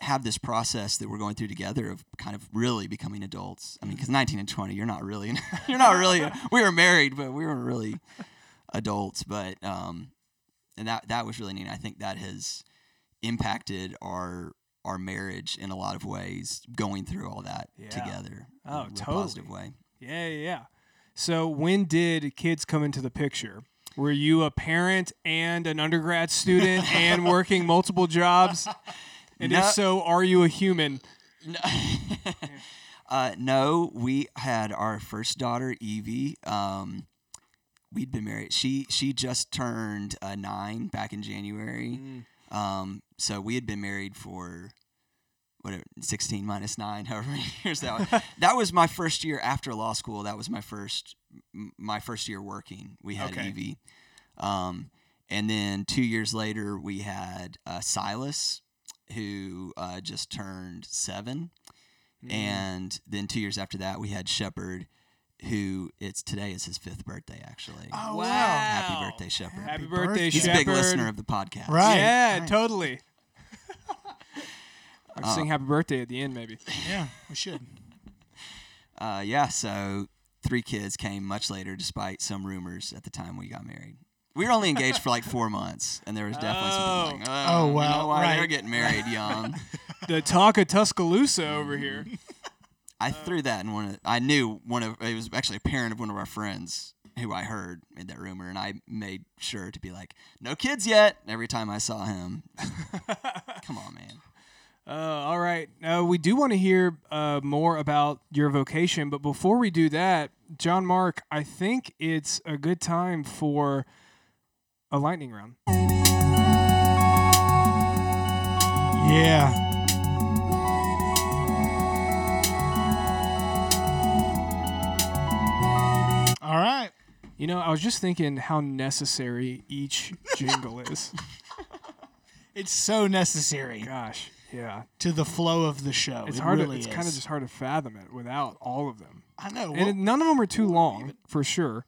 have this process that we're going through together of kind of really becoming adults i mean because 19 and 20 you're not really you're not really we were married but we weren't really adults but um and that that was really neat i think that has impacted our our marriage in a lot of ways going through all that Yeah. together in Oh, a totally. positive way Yeah, yeah, yeah. So when did kids come into the picture? Were you a parent and an undergrad student and working multiple jobs? And if so, are you a human? uh, no we had our first daughter evie. Um, we'd been married. She she just turned uh, nine back in january. Um, so we had been married for whatever 16 minus 9 however many years that was. That was my first year after law school. That was my first my first year working. We had Okay. evie. Um, and then two years later we had uh, silas who uh, just turned seven and then two years after that we had shepard who it's today is his fifth birthday actually Oh, Wow. happy birthday shepard Happy Happy birthday, he's Shepard. a big listener of the podcast Right. Yeah, right. totally. I'll Uh, sing happy birthday at the end, maybe. Yeah, we should. uh, yeah, so three kids came much later, despite some rumors at the time we got married. We were only engaged for like four months, and there was definitely some people like, Oh, oh, you wow, know why they're getting married young. The talk of Tuscaloosa over here. I threw that in one of. I knew one of. It was actually a parent of one of our friends who I heard made that rumor, and I made sure to be like, "No kids yet." Every time I saw him, come on, man. Uh, all right. Uh, we do want to hear uh, more about your vocation, but before we do that, John Mark, I think it's a good time for a lightning round. Yeah. All right. You know, I was just thinking how necessary each jingle is. It's so necessary Gosh, yeah. to the flow of the show. It's it hard. really to, it's is. kind of just hard to fathom it without all of them. I know. And it- none of them are too long, for sure.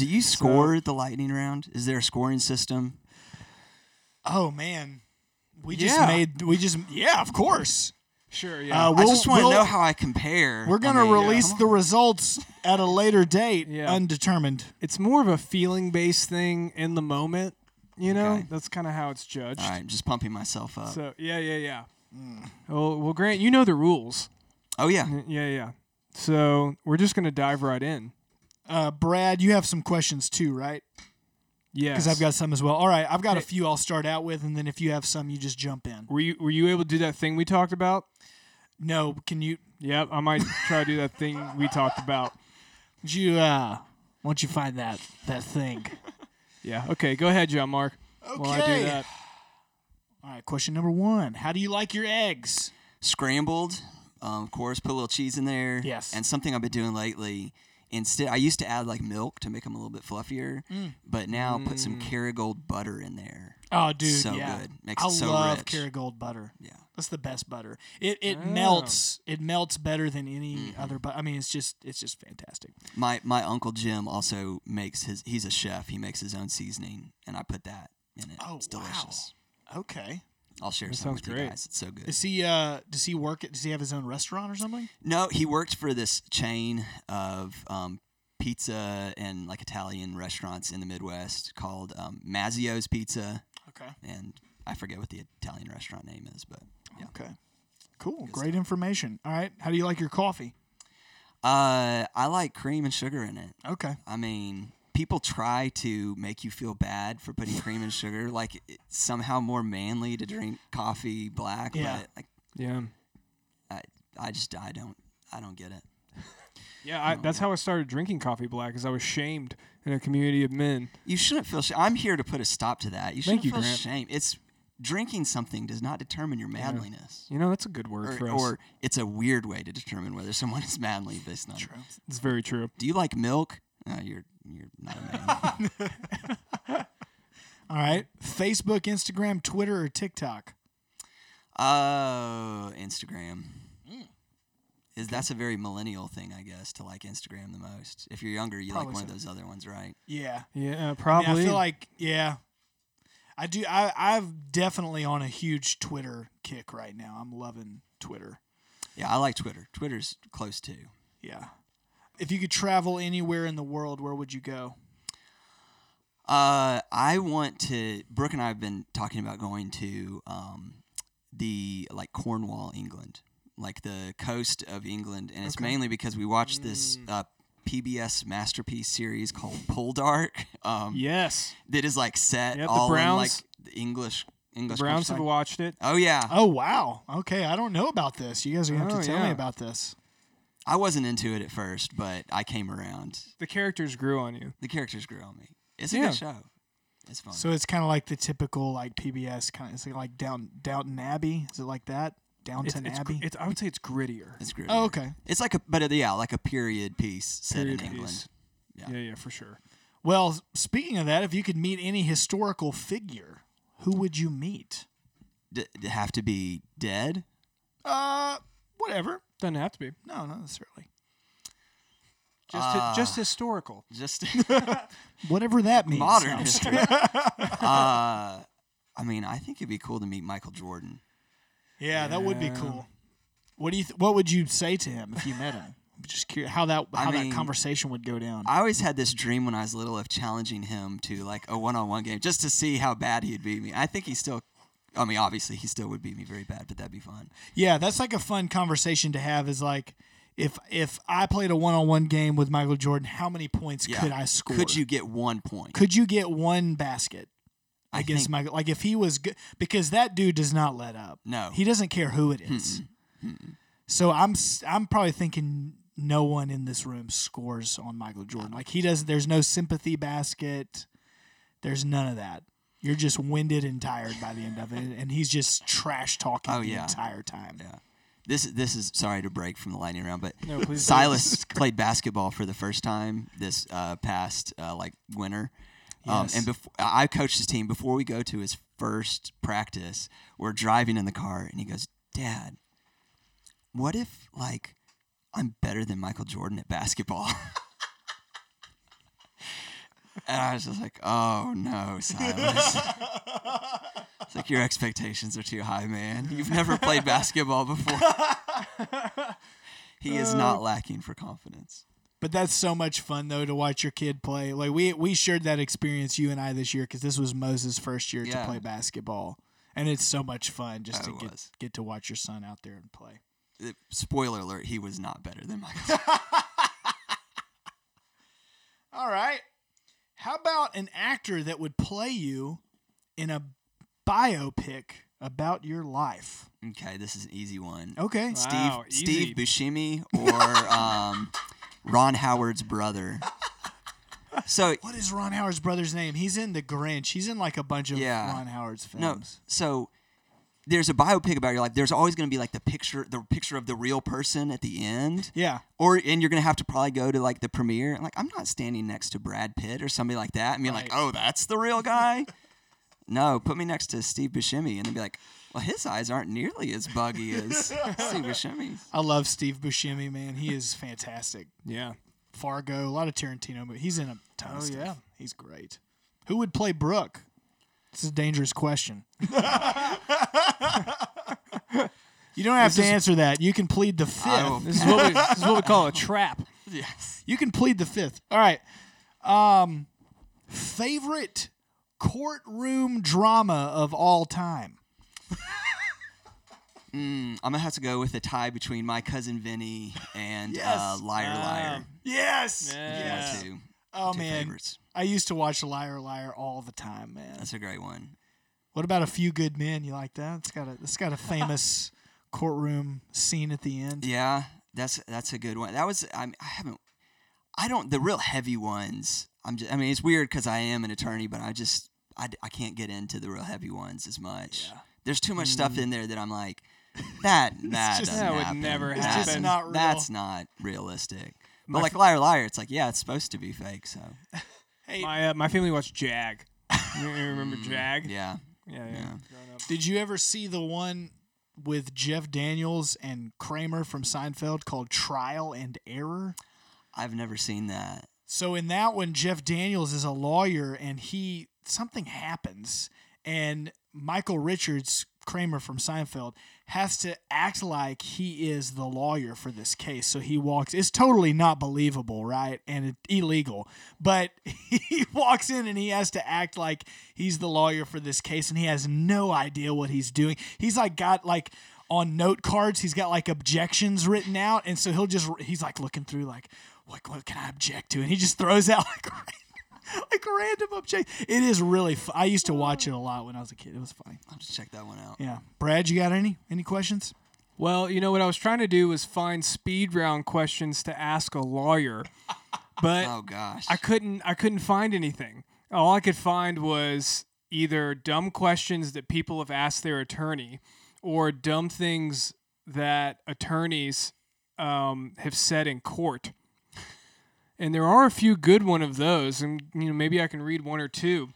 Do you score the lightning round? Is there a scoring system? oh man, we just made. We just yeah, of course. Sure, yeah. Uh, I We'll- just want to we'll- know how I compare. We're gonna mean, release come the results at a later date, Yeah. undetermined. it's more of a feeling based thing in the moment. You know, Okay. that's kind of how it's judged. All right, I'm just pumping myself up. So yeah, yeah, yeah. Well, well, Grant, you know the rules. oh yeah, Yeah, yeah. So we're just gonna dive right in. Uh, Brad, you have some questions too, right? Yeah, Because I've got some as well. All right, I've got a few I'll start out with, and then if you have some, you just jump in. Were you were you able to do that thing we talked about? No, can you? Yep, I might try to do that thing we talked about. Did you? Uh, once you find that that thing. Yeah. Okay. Go ahead, John Mark. While I do Okay. that. All right, question number one: How do you like your eggs? Scrambled, um, of course, put a little cheese in there. Yes. And something I've been doing lately, instead, I used to add like milk to make them a little bit fluffier, Mm. but now put some Kerrygold butter in there. Oh, dude, So yeah. good. Makes I it so love rich. Kerrygold butter. Yeah. That's the best butter. It it Oh. melts. It melts better than any Mm-hmm. other butter. I mean, it's just it's just fantastic. My my uncle Jim also makes his. He's a chef. He makes his own seasoning, and I put that in it. Oh, it's wow. Okay. I'll share That some with you guys. It's so good. Does he uh does he work at does he have his own restaurant or something? No, he worked for this chain of um, pizza and like Italian restaurants in the Midwest called um, Mazzio's Pizza, Okay. and I forget what the Italian restaurant name is, but yeah. Okay. Cool. Great information. All right. How do you like your coffee? Uh, I like cream and sugar in it. Okay. I mean, people try to make you feel bad for putting cream and sugar, like it's somehow more manly to drink coffee black. Yeah. But like, Yeah. I, I just, I don't, I don't get it. Yeah. I, that's how I started drinking coffee black, because I was shamed in a community of men. You shouldn't feel. Sh- I'm here to put a stop to that. You shouldn't Thank you, feel Grant. shame. It's drinking something does not determine your manliness. You know, that's a good word Or, for us. or it's a weird way to determine whether someone is manly based on. True. it's very true. Do you like milk? Uh, you're you're not a man. All right. Facebook, Instagram, Twitter, or TikTok? Oh, Instagram. Mm. Is that's a very millennial thing, I guess, to like Instagram the most. If you're younger, you Probably like one so. of those other ones, right? Yeah. Yeah, I, mean, probably. I feel like yeah. I do I I've definitely on a huge Twitter kick right now. I'm loving Twitter. Yeah, I like Twitter. Twitter's close too. Yeah. If you could travel anywhere in the world, where would you go? Uh, I want to. Brooke and I have been talking about going to um, the like Cornwall, England, like the coast of England, and it's Okay. mainly because we watched this uh, PBS masterpiece series called Poldark. Um, yes. that is like set Yep, the all in like Browns- the English The English. Browns have watched it. Oh yeah, Oh wow. Okay, I don't know about this. You guys are gonna have Oh, to tell me about this. I wasn't into it at first, but I came around. The characters grew on you. The characters grew on me. It's a Yeah. good show. It's fun. So it's kind of like the typical like PBS kind of. It's like Down Downton Abbey. Is it like that? It's, Downton it's, gr- Abbey. it's, I would say it's grittier. it's great. oh, okay. It's like a, but uh, yeah, like a period piece set Period in England. piece. Yeah. Yeah, yeah, for sure. Well, speaking of that, if you could meet any historical figure, who would you meet? D- d- have to be dead. Uh, whatever. Doesn't have to be. No, not necessarily. Just Ah. hi- just historical. Just Whatever that means. modern history. uh, I mean, I think it'd be cool to meet Michael Jordan. Yeah, that would be cool. What do you? Th- what would you say to him if you met him? I'm just curious how that I how mean, that conversation would go down. I always had this dream when I was little of challenging him to like a one-on-one game just to see how bad he'd beat me. I think he still. I mean, obviously, he still would beat me very bad, but that'd be fun. yeah, that's like a fun conversation to have. Is like if if I played a one on one game with Michael Jordan, how many points Yeah. could I score? Could you get one point? Could you get one basket I against think- Michael? Like if he was good, because that dude does not let up. No. he doesn't care who it is. So I'm I'm probably thinking no one in this room scores on Michael Jordan. Like he does. There's no sympathy basket. There's none of that. You're just winded and tired by the end of it, and he's just trash talking Oh, the yeah. entire time. Yeah. This this is sorry to break from the lightning round, but No, please. Silas played basketball for the first time this uh, past uh, like winter. Um, Yes. and before I coached his team before we go to his first practice, we're driving in the car and he goes, "Dad, what if like I'm better than Michael Jordan at basketball?" and I was just like, "Oh no, Silas." It's like your expectations are too high, man. You've never played basketball before. he is not lacking for confidence. But that's so much fun though to watch your kid play. Like we we shared that experience you and I this year because this was Moses' first year to play basketball, and it's so much fun just Oh, to it get was. get to watch your son out there and play. Uh, Spoiler alert: He was not better than Michael. All right. How about an actor that would play you in a biopic about your life? Okay, this is an easy one. Okay. Steve Wow, Steve easy. Buscemi or um, Ron Howard's brother. So What is Ron Howard's brother's name? He's in The Grinch. He's in like a bunch of Yeah. Ron Howard's no, films. so there's a biopic about your life. There's always going to be like the picture, the picture of the real person at the end. Yeah. Or and you're gonna have to probably go to like the premiere. Like I'm not standing next to Brad Pitt or somebody like that and be like, oh, that's the real guy. no, put me next to Steve Buscemi and then be like, well, his eyes aren't nearly as buggy as Steve Buscemi's. I love Steve Buscemi, man. He is fantastic. Yeah. Fargo, a lot of Tarantino but He's in a ton of Oh, stuff. yeah. He's great. Who would play Brooke? This is a dangerous question. you don't have to answer that. You can plead the fifth. This is what we this is what we call a trap. Yes. You can plead the fifth. All right. Um, favorite courtroom drama of all time. Mm, I'm gonna have to go with a tie between my cousin Vinny and Yes. uh, Liar Liar. Um, Yes. Yeah. Yes. two, Oh two man, favorites. I used to watch Liar Liar all the time, man. That's a great one. What about a few good men? You like that? It's got a it's got a famous courtroom scene at the end. Yeah, that's that's a good one. That was I, mean, I haven't I don't the real heavy ones. I'm just I mean it's weird because I am an attorney, but I just I, I can't get into the real heavy ones as much. Yeah. There's too much stuff in there that I'm like that that just- doesn't That would happen. never It's That's- just not real. That's not realistic. But My like liar liar, it's like yeah, it's supposed to be fake. So Hey, My uh, my family watched Jag. You remember Jag? Mm, yeah, Yeah, yeah. Yeah. Did you ever see the one with Jeff Daniels and Kramer from Seinfeld called Trial and Error? I've never seen that. So in that one, Jeff Daniels is a lawyer, and he something happens, and Michael Richards Kramer from Seinfeld has to act like he is the lawyer for this case. So he walks. It's totally not believable, right? And it, illegal. But he walks in and he has to act like he's the lawyer for this case, and he has no idea what he's doing. He's like got like on note cards. He's got like objections written out, and so he'll just he's like looking through like what what can I object to, and he just throws out like. Like random object. It is really. Fu- I used to watch it a lot when I was a kid. It was funny. I'll just check that one out. Yeah, Brad, you got any any questions? Well, you know what I was trying to do was find speed round questions to ask a lawyer, but Oh gosh. I couldn't. I couldn't find anything. All I could find was either dumb questions that people have asked their attorney, or dumb things that attorneys um, have said in court. And there are a few good one of those, and you know maybe I can read one or two.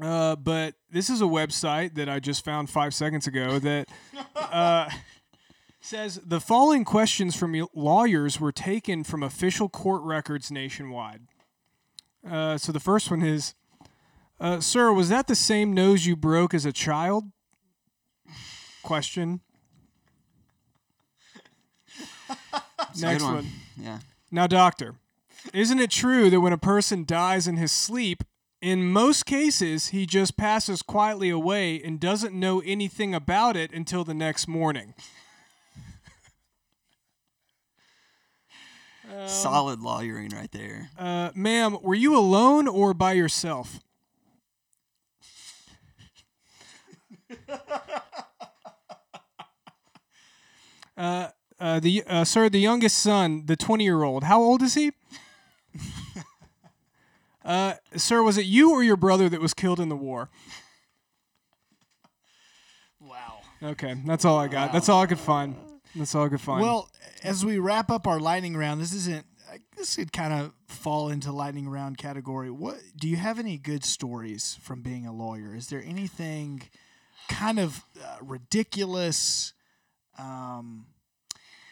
Uh, but this is a website that I just found five seconds ago that uh, says the following questions from lawyers were taken from official court records nationwide. Uh, so the first one is, uh, "Sir, was that the same nose you broke as a child?" Question. Next good one. Yeah. Now, doctor, isn't it true that when a person dies in his sleep, in most cases he just passes quietly away and doesn't know anything about it until the next morning? Solid lawyering right there. Uh, ma'am, were you alone or by yourself? uh, uh, the uh, sir, the youngest son, the twenty-year-old. How old is he? uh, sir, was it you or your brother that was killed in the war? Wow. Okay, that's all I got. That's all I could find. That's all I could find. Well, as we wrap up our lightning round, this isn't. This could kind of fall into lightning round category. What do you have any good stories from being a lawyer? Is there anything kind of uh, ridiculous? Um,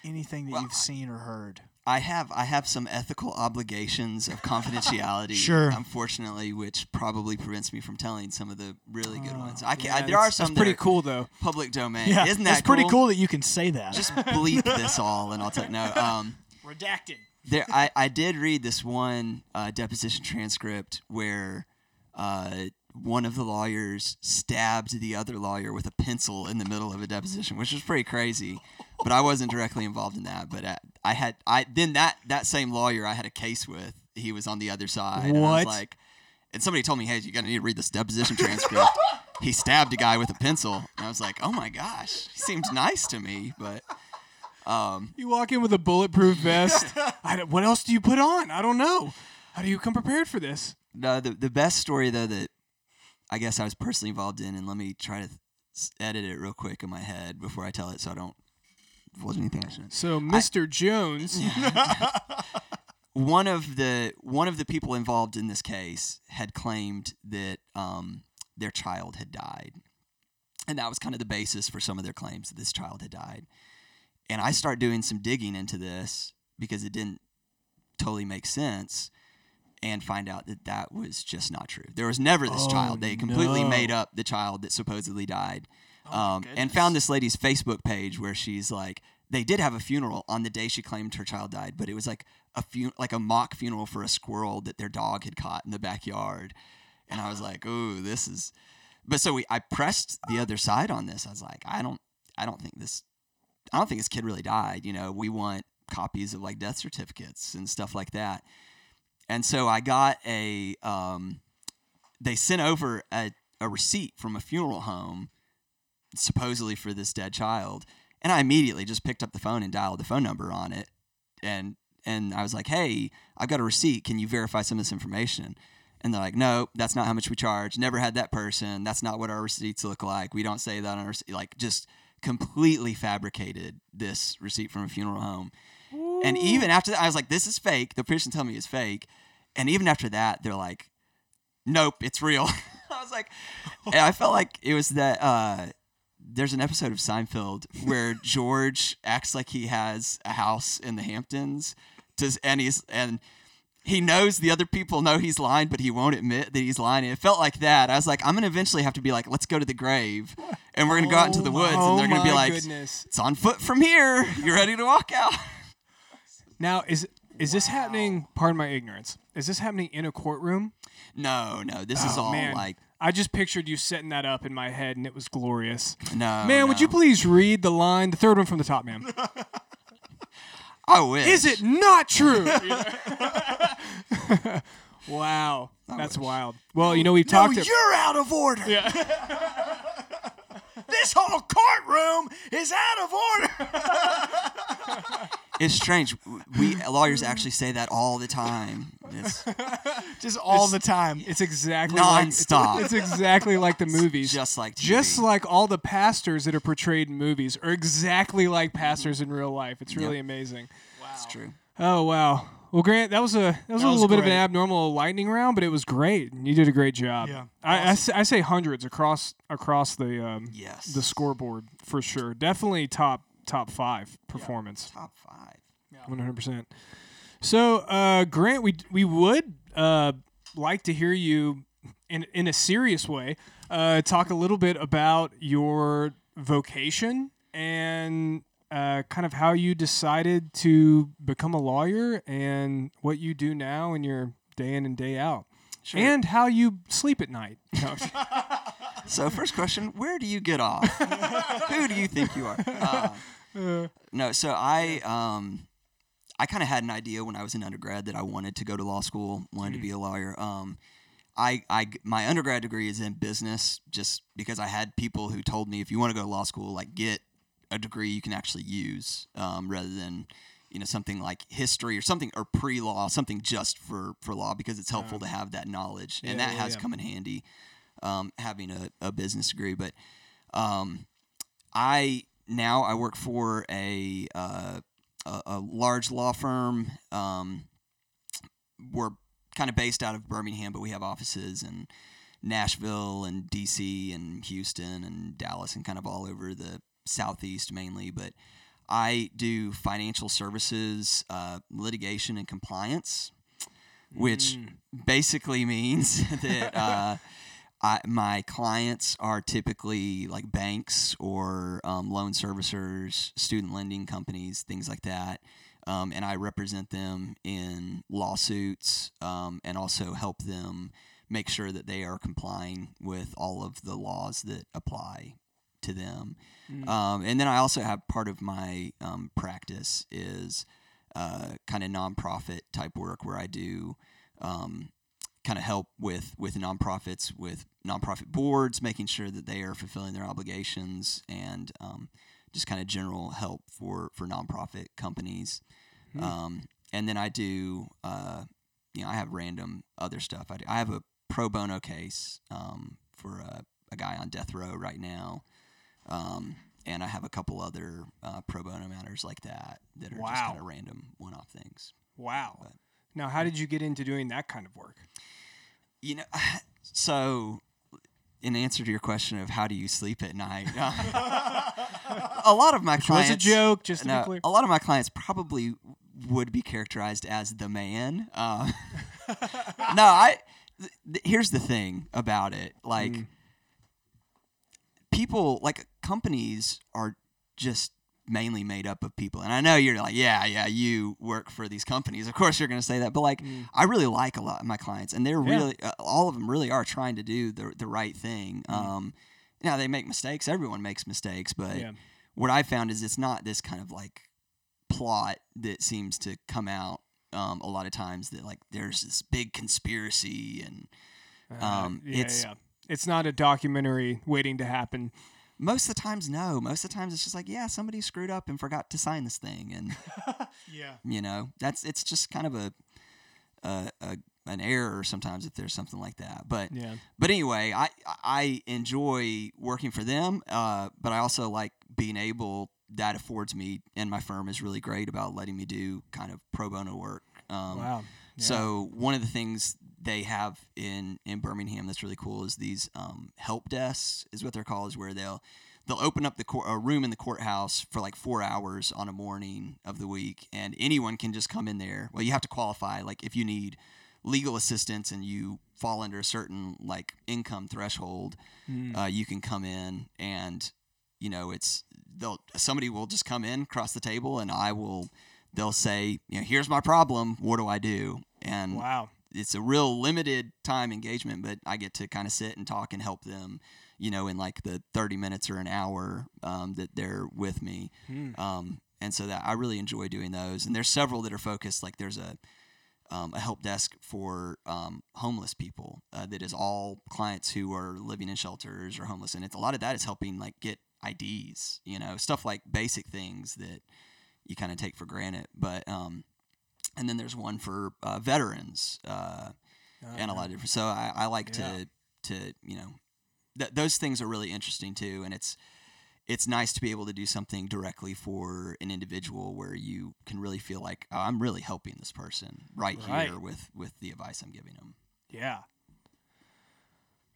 anything that Well, you've seen or heard? I have I have some ethical obligations of confidentiality. Sure. Unfortunately, which probably prevents me from telling some of the really good Oh, ones. I can. Yeah, I, there are some That's pretty that are cool, though. public domain. Yeah, Isn't that it's pretty cool that you can say that. Just bleep this all, and I'll tell. No. Um. redacted. there I, I did read this one uh, deposition transcript where uh, one of the lawyers stabbed the other lawyer with a pencil in the middle of a deposition, which was pretty crazy. But I wasn't directly involved in that. But uh, I had I then that that same lawyer I had a case with, he was on the other side. And I What? was like, and somebody told me, hey, you got to need to read this deposition transcript. he stabbed a guy with a pencil. And I was like, oh my gosh, he seemed nice to me, but um, You walk in with a bulletproof vest. I don't- what else do you put on? I don't know. How do you come prepared for this? No, the the best story though that I guess I was personally involved in, and let me try to edit it real quick in my head before I tell it, so I don't divulge anything I shouldn't. So, Mr. Jones, One of the one of the people involved in this case had claimed that um, their child had died, and that was kind of the basis for some of their claims that this child had died. And I start doing some digging into this because it didn't totally make sense. And find out that that was just not true. There was never this Oh, child. They completely no. made up the child that supposedly died. Oh, um, and found this lady's Facebook page where she's like, they did have a funeral on the day she claimed her child died, but it was like a fu- like a mock funeral for a squirrel that their dog had caught in the backyard. And I was like, "Ooh, this is." But so we, I pressed the other side on this. I was like, "I don't, I don't think this, I don't think this kid really died." You know, we want copies of like death certificates and stuff like that. And so I got a, um, they sent over a, a receipt from a funeral home supposedly for this dead child. And I immediately just picked up the phone and dialed the phone number on it. And and I was like, "Hey, I've got a receipt. Can you verify some of this information?" And they're like, "No, that's not how much we charge. Never had that person. That's not what our receipts look like. We don't say that on our receipt." Like just completely fabricated this receipt from a funeral home. And even after that, I was like, "This is fake." The person telling me it's fake. And even after that, they're like, "Nope, it's real." I was like, and I felt like it was that. Uh, there's an episode of Seinfeld where George acts like he has a house in the Hamptons, does and he's and he knows the other people know he's lying, but he won't admit that he's lying. It felt like that. I was like, I'm gonna eventually have to be like, let's go to the grave, and we're gonna go out into the oh woods, oh and they're gonna be like, goodness. it's on foot from here. You're ready to walk out. Now, is is this happening? Pardon my ignorance. Is this happening in a courtroom? No, no, this is Oh, all man. like I just pictured you setting that up in my head, and it was glorious. no. man, would you please read the line, the third one from the top, man? I wish. Is it not true? wow, that's wild. Well, you know we've No, talked. you're out of order. yeah. This whole courtroom is out of order. It's strange. We lawyers actually say that all the time. It's Just all the time. It's exactly like it's, Nonstop. it's exactly like the movies. just like TV. Just like all the pastors that are portrayed in movies are exactly like pastors in real life. It's really amazing. Wow, it's true. Oh wow. Well, Grant, that was a that was a That was little bit of an abnormal lightning round, but it was great. You did a great job. Yeah, I I say hundreds across across the um, Yes. the scoreboard for sure. Definitely top top five performance. Top five. One hundred percent. So, uh, Grant, we we would uh, like to hear you in in a serious way uh, talk a little bit about your vocation and uh, kind of how you decided to become a lawyer and what you do now in your day in and day out, and how you sleep at night. No, So first question: Where do you get off? Who do you think you are? Uh, no. So I um, I kind of had an idea when I was in undergrad that I wanted to go to law school, wanted to be a lawyer. Um, I, I my undergrad degree is in business, just because I had people who told me if you want to go to law school, like get a degree you can actually use, um, rather than you know something like history or something or pre-law, something just for for law because it's helpful to have that knowledge, and Yeah, that yeah, has come in handy um, having a, a business degree. But um, I now I work for a uh, a, a large law firm. Um, we're kind of based out of Birmingham, but we have offices in Nashville and DC and Houston and Dallas and kind of all over the southeast mainly. But I do financial services, uh, litigation, and compliance, which basically means that uh, I, my clients are typically like banks or um, loan servicers, student lending companies, things like that. Um, and I represent them in lawsuits um, and also help them make sure that they are complying with all of the laws that apply to them. Um, and then I also have part of my um, practice is uh, kind of nonprofit type work where I do um, kind of help with with nonprofits with nonprofit boards, making sure that they are fulfilling their obligations, and um, just kind of general help for for nonprofit companies. Um, and then I do, uh, you know, I have random other stuff. I, do, I have a pro bono case um, for a, a guy on death row right now. Um, and I have a couple other uh, pro bono matters like that that are just kind of random one off things. Wow. But- Now, how did you get into doing that kind of work? You know, so in answer to your question of how do you sleep at night, a lot of my clients. was a joke, just to be clear. A lot of my clients probably would be characterized as the man. Uh, no, I. Th- th- here's the thing about it, like Mm. people, like companies, are just mainly made up of people. And I know you're like, yeah, yeah, you work for these companies. Of course, you're going to say that, but like, I really like a lot of my clients, and they're Mm. Yeah. really, uh, all of them really are trying to do the the right thing. Mm. Um, now they make mistakes. Everyone makes mistakes, but Yeah. what I found is it's not this kind of like plot that seems to come out um, a lot of times that like there's this big conspiracy and um, Uh, yeah, it's yeah. It's not a documentary waiting to happen. Most of the times no most of the times it's just like yeah somebody screwed up and forgot to sign this thing and Yeah. you know that's it's just kind of a, a, a an error sometimes if there's something like that but Yeah. but anyway, I I enjoy working for them, uh, but I also like being able that affords me and my firm is really great about letting me do kind of pro bono work. Um, Wow. Yeah. So one of the things they have in in Birmingham that's really cool is these um, help desks is what they're called is where they'll they'll open up the court, a room in the courthouse for like four hours on a morning of the week, and anyone can just come in there. Well, you have to qualify. Like if you need legal assistance and you fall under a certain like income threshold, Mm. uh, you can come in and you know it's they'll somebody will just come in across the table and I will they'll say you know here's my problem what do I do and wow. It's a real limited time engagement, but I get to kind of sit and talk and help them, you know, in like the 30 minutes or an hour um, that they're with me. Mm. Um, and so that I really enjoy doing those. And there's several that are focused. Like there's a um, a help desk for um, homeless people uh, that is all clients who are living in shelters or homeless, and it's a lot of that is helping like get IDs, you know, stuff like basic things that you kind of take for granted. But um, and then there's one for uh, veterans uh, and a lot of different. So I, I like Yeah. to to you know th- those things are really interesting too, and it's it's nice to be able to do something directly for an individual where you can really feel like oh, I'm really helping this person right, Right. here with with the advice I'm giving them. Yeah.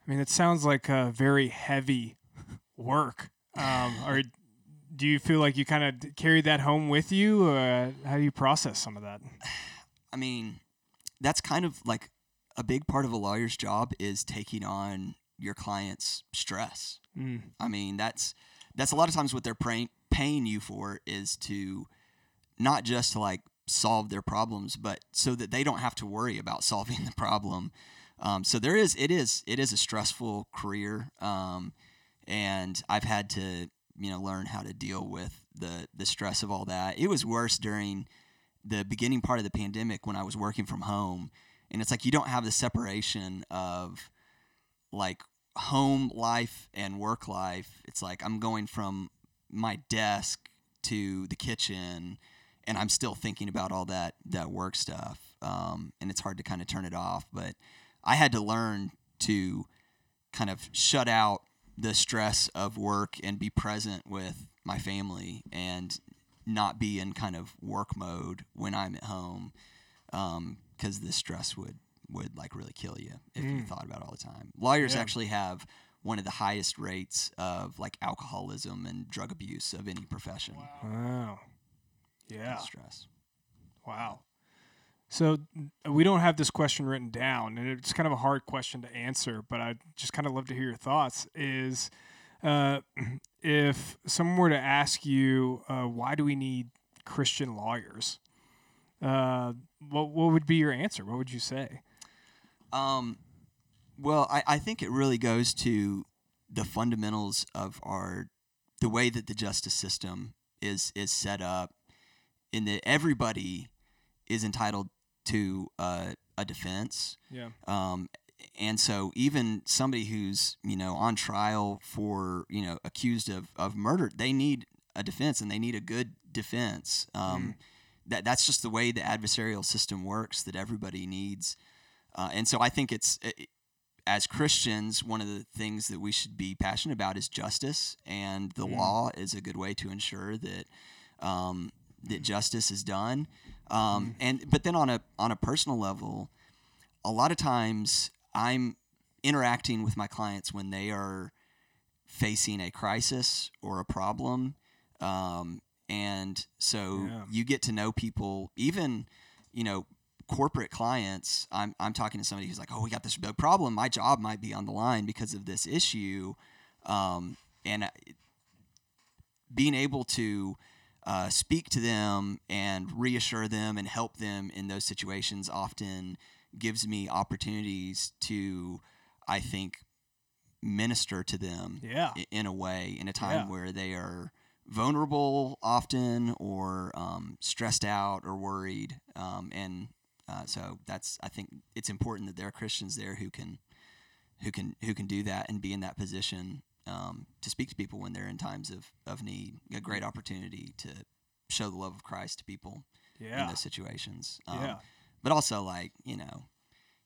I mean, it sounds like a very heavy work. Um, or do you feel like you kind of carried that home with you? Or how do you process some of that? I mean, that's kind of like a big part of a lawyer's job is taking on your client's stress. Mm. I mean, that's that's a lot of times what they're praying, paying you for is to not just to like solve their problems, but so that they don't have to worry about solving the problem. Um, so there is it is it is a stressful career, um, and I've had to you know learn how to deal with the the stress of all that. It was worse during the beginning part of the pandemic when I was working from home, and it's like you don't have the separation of like home life and work life. It's like I'm going from my desk to the kitchen, and I'm still thinking about all that that work stuff, um, and it's hard to kind of turn it off. But I had to learn to kind of shut out the stress of work and be present with my family and not be in kind of work mode when I'm at home um, because the stress would would like really kill you if you hmm. thought about it all the time. Lawyers Yeah. actually have one of the highest rates of like alcoholism and drug abuse of any profession. Wow. Yeah. Stress. Wow. So we don't have this question written down, and it's kind of a hard question to answer, but I'd just kind of love to hear your thoughts. Is uh, if someone were to ask you, uh, why do we need Christian lawyers? Uh, what what would be your answer? What would you say? Um, well, I, I think it really goes to the fundamentals of our the way that the justice system is is set up in that everybody is entitled to uh, a defense. Yeah. Um, and so even somebody who's you know on trial for you know accused of, of murder, they need a defense and they need a good defense. Um, That that's just the way the adversarial system works. That everybody needs, uh, and so I think it's. It, as Christians, one of the things that we should be passionate about is justice, and the law is a good way to ensure that um, that justice is done. Um, And but then on a on a personal level, a lot of times I'm interacting with my clients when they are facing a crisis or a problem. Um, and so Yeah. you get to know people, even, you know, corporate clients. I'm, I'm talking to somebody who's like, oh, we got this big problem. My job might be on the line because of this issue. Um, and I- being able to uh, speak to them and reassure them and help them in those situations often gives me opportunities to, I think, minister to them Yeah. in a way in a time Yeah. where they are vulnerable often or um, stressed out or worried um, and uh, so that's I think it's important that there are Christians there who can who can who can do that and be in that position um, to speak to people when they're in times of, of need a great opportunity to show the love of Christ to people in those situations um, Yeah. but also like you know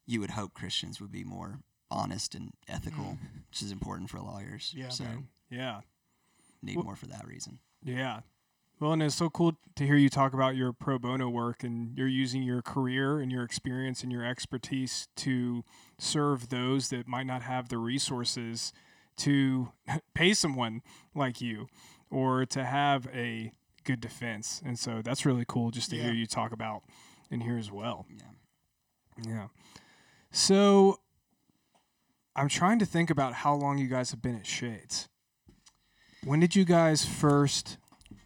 you would hope Christians would be more honest and ethical which is important for lawyers Yeah, so man. Yeah. need Well- more for that reason Yeah. Well, and it's so cool to hear you talk about your pro bono work and you're using your career and your experience and your expertise to serve those that might not have the resources to pay someone like you or to have a good defense. And so that's really cool just to Yeah. hear you talk about in here as well. yeah Yeah. So I'm trying to think about how long you guys have been at Shades. When did you guys first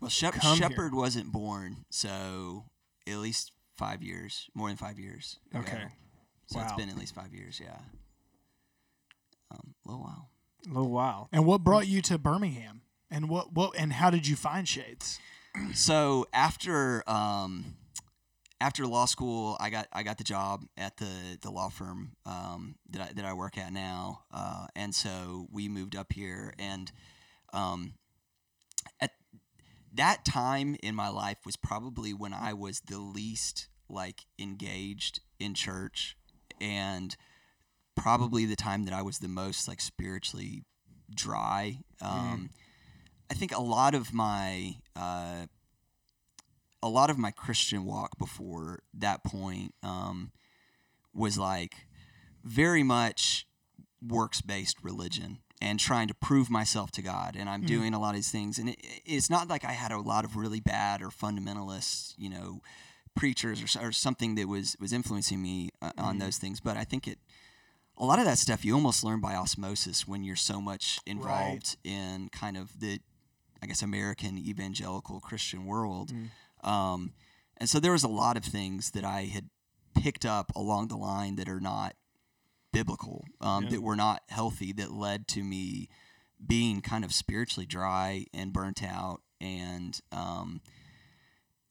Well, Shep- come here. Wasn't born, so at least five years, more than five years. ago. Okay. So it's been at least five years, yeah. Um, a little while. A little while. And what brought you to Birmingham? And what what and how did you find Shades? So after um, after law school, I got I got the job at the the law firm um, that I, that I work at now, uh, and so we moved up here. And um, at that time in my life was probably when I was the least like engaged in church, and probably the time that I was the most like spiritually dry. Um, I think a lot of my uh, a lot of my Christian walk before that point um, was like very much works based religion and trying to prove myself to God. And I'm doing a lot of these things. And it, it's not like I had a lot of really bad or fundamentalist, you know, preachers or, or something that was, was influencing me uh, on those things. But I think it, a lot of that stuff you almost learn by osmosis when you're so much involved in kind of the, I guess, American evangelical Christian world. Um, and so there was a lot of things that I had picked up along the line that are not biblical, um, Yeah. that were not healthy, that led to me being kind of spiritually dry and burnt out. And um,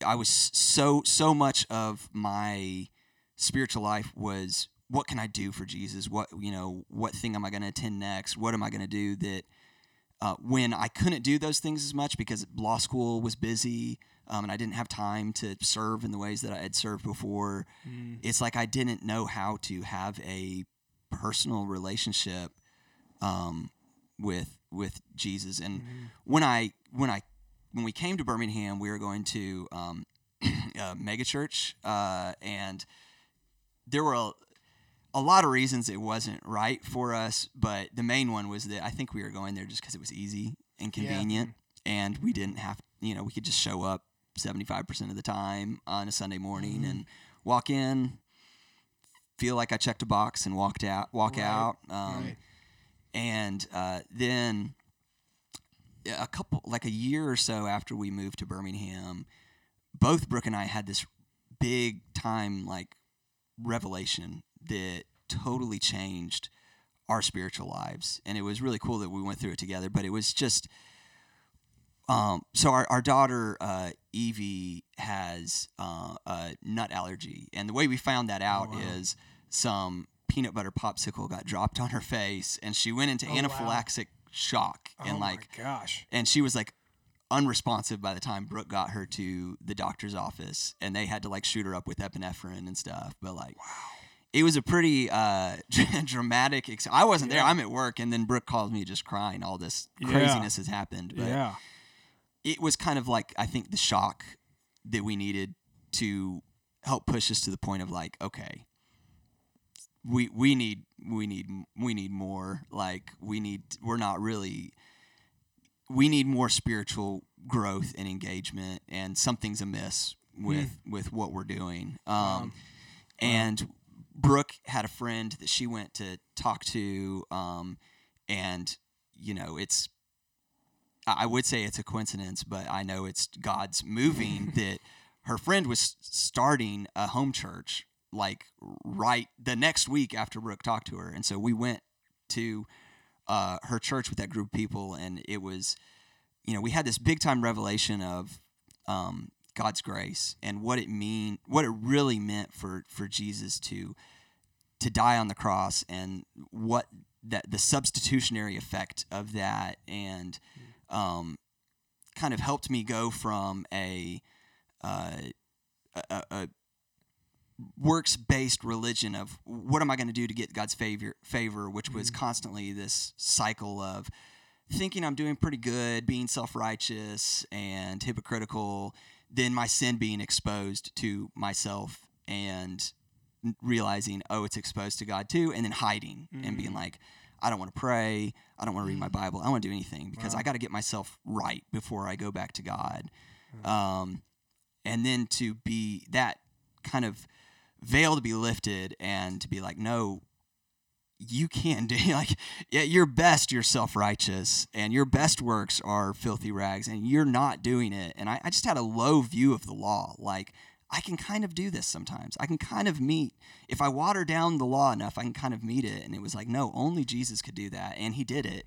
I was so, so much of my spiritual life was what can I do for Jesus? What, you know, what thing am I going to attend next? What am I going to do that uh, when I couldn't do those things as much because law school was busy um, and I didn't have time to serve in the ways that I had served before, it's like I didn't know how to have a personal relationship um, with with Jesus. And when I when I when we came to Birmingham, we were going to um, a mega church, uh, and there were a, a lot of reasons it wasn't right for us, but the main one was that I think we were going there just because it was easy and convenient, and we didn't have, you know, we could just show up seventy five percent of the time on a Sunday morning and walk in, feel like I checked a box and walked out, walk Right, out, um, right. and uh, then a couple, like a year or so after we moved to Birmingham, both Brooke and I had this big time like revelation that totally changed our spiritual lives and it was really cool that we went through it together but it was just um, so our, our daughter uh, Evie has uh, a nut allergy, and the way we found that out wow. is some peanut butter popsicle got dropped on her face, and she went into Oh, wow. anaphylactic shock, and oh like, my gosh. and she was like unresponsive by the time Brooke got her to the doctor's office, and they had to like shoot her up with epinephrine and stuff. But like, it was a pretty uh, dramatic. Ex- I wasn't there. I'm at work, and then Brooke calls me just crying. All this Yeah. craziness has happened. But Yeah. it was kind of like I think the shock that we needed to help push us to the point of like, okay, we we need we need we need more. Like we need we're not really we need more spiritual growth and engagement, and something's amiss with with what we're doing. Um, and Brooke had a friend that she went to talk to, um, and you know it's I would say it's a coincidence, but I know it's God's moving that her friend was starting a home church like right the next week after Brooke talked to her. And so we went to uh, her church with that group of people, and it was, you know, we had this big time revelation of um, God's grace and what it mean, what it really meant for for Jesus to to die on the cross, and what that the substitutionary effect of that, and um, kind of helped me go from a uh, a, a, works based religion of what am I going to do to get God's favor favor which was constantly this cycle of thinking I'm doing pretty good being self-righteous and hypocritical then my sin being exposed to myself and realizing oh it's exposed to God too and then hiding and being like I don't want to pray. I don't want to read my Bible. I don't want to do anything because I got to get myself right before I go back to God. Um, and then to be that kind of veil to be lifted and to be like no you can do like yeah your best you're self-righteous and your best works are filthy rags and you're not doing it. And I, I just had a low view of the law. Like i can kind of do this sometimes. I can kind of meet if i water down the law enough i can kind of meet it. And it was like no only jesus could do that. And he did it.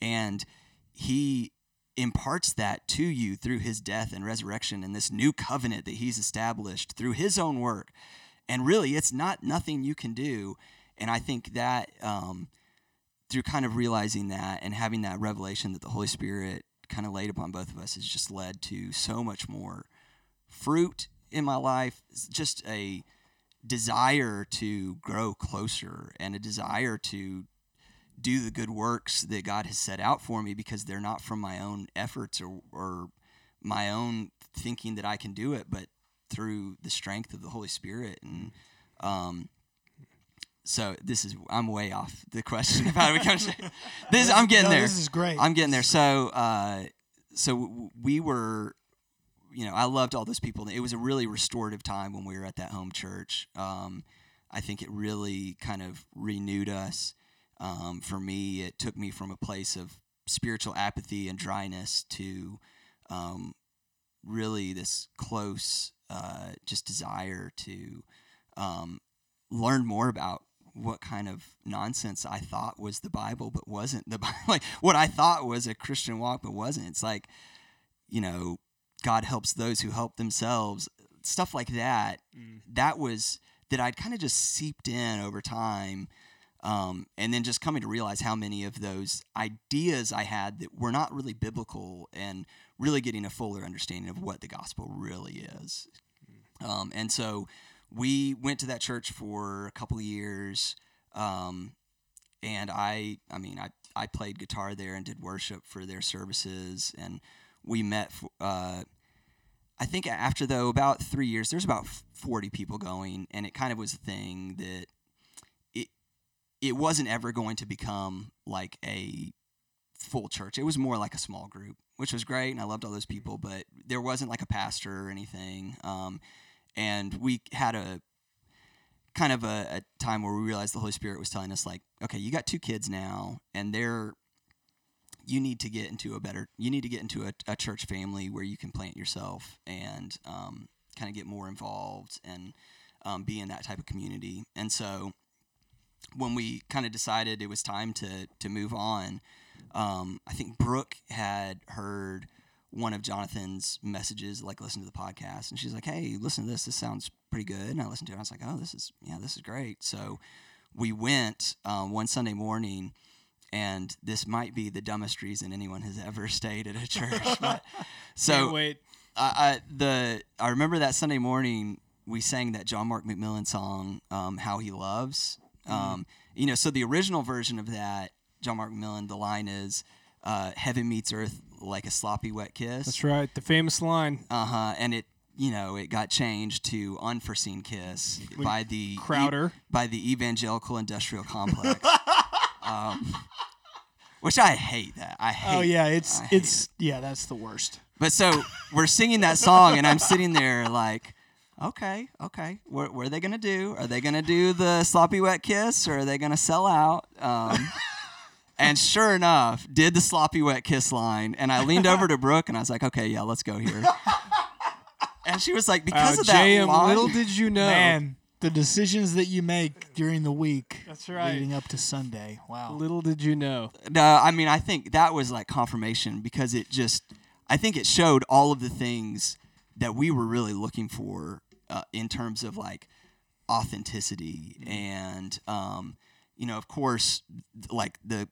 And he imparts that to you through his death and resurrection and this new covenant that he's established through his own work. And really it's not nothing you can do and i think that um, through kind of realizing that and having that revelation that the holy spirit kind of laid upon both of us has just led to so much more fruit in my life It's just a desire to grow closer and a desire to do the good works that god has set out for me because they're not from my own efforts or, or my own thinking that i can do it but through the strength of the Holy Spirit. And um, so this is I'm way off the question of how we come to this. I'm getting No, there. this is great. I'm getting there. So uh, so we were. You know, I loved all those people. It was a really restorative time when we were at that home church. Um, I think it really kind of renewed us. Um, for me, it took me from a place of spiritual apathy and dryness to um, really this close uh, just desire to um, learn more about what kind of nonsense I thought was the Bible, but wasn't the Bible. Like what I thought was a Christian walk, but wasn't. It's like, you know, God helps those who help themselves. Stuff like that. That was that I'd kind of just seeped in over time. Um, and then just coming to realize how many of those ideas I had that were not really biblical and really getting a fuller understanding of what the gospel really is. Um, and so we went to that church for a couple of years. Um, and I, I mean, I, I played guitar there and did worship for their services. And we met, f- uh, I think after though about three years, there's about 40 people going. And it kind of was a thing that it, it wasn't ever going to become like a full church. It was more like a small group, which was great, and I loved all those people. But there wasn't like a pastor or anything. Um, and we had a kind of a, a time where we realized the Holy Spirit was telling us, like, okay, you got two kids now, and they're you need to get into a better you need to get into a, a church family where you can plant yourself and um, kind of get more involved and um, be in that type of community. And so when we kind of decided it was time to to move on, um, I think Brooke had heard one of Jonathan's messages, like listen to the podcast, and she's like, "Hey, listen to this. This sounds pretty good." And I listened to it. And I was like, "Oh, this is yeah, this is great." So we went um, one Sunday morning, and this might be the dumbest reason anyone has ever stayed at a church. but, so wait. I, I the I remember that Sunday morning we sang that John Mark McMillan song, um, "How He Loves." Um, you know, so the original version of that John Mark McMillan, the line is, uh, "Heaven meets earth like a sloppy wet kiss." That's right. The famous line. Uh huh. And it, you know, it got changed to "Unforeseen Kiss" by the Crowder. by the Evangelical Industrial Complex. um, which I hate that. I hate. Oh yeah, it's it's yeah, that's the worst. But so we're singing that song, and I'm sitting there like, okay, okay, what, what are they gonna do? Are they gonna do the sloppy wet kiss, or are they gonna sell out? Um, and sure enough, did the sloppy wet kiss line, and I leaned over to Brooke, and I was like, okay, yeah, let's go here. And she was like, because Uh, of that JM, line, little did you know. Man, the decisions that you make during the week. That's right. Leading up to Sunday. Wow. Little did you know. No, I mean, I think that was like confirmation because it just, I think it showed all of the things that we were really looking for uh, in terms of like authenticity and, um, you know, of course, like the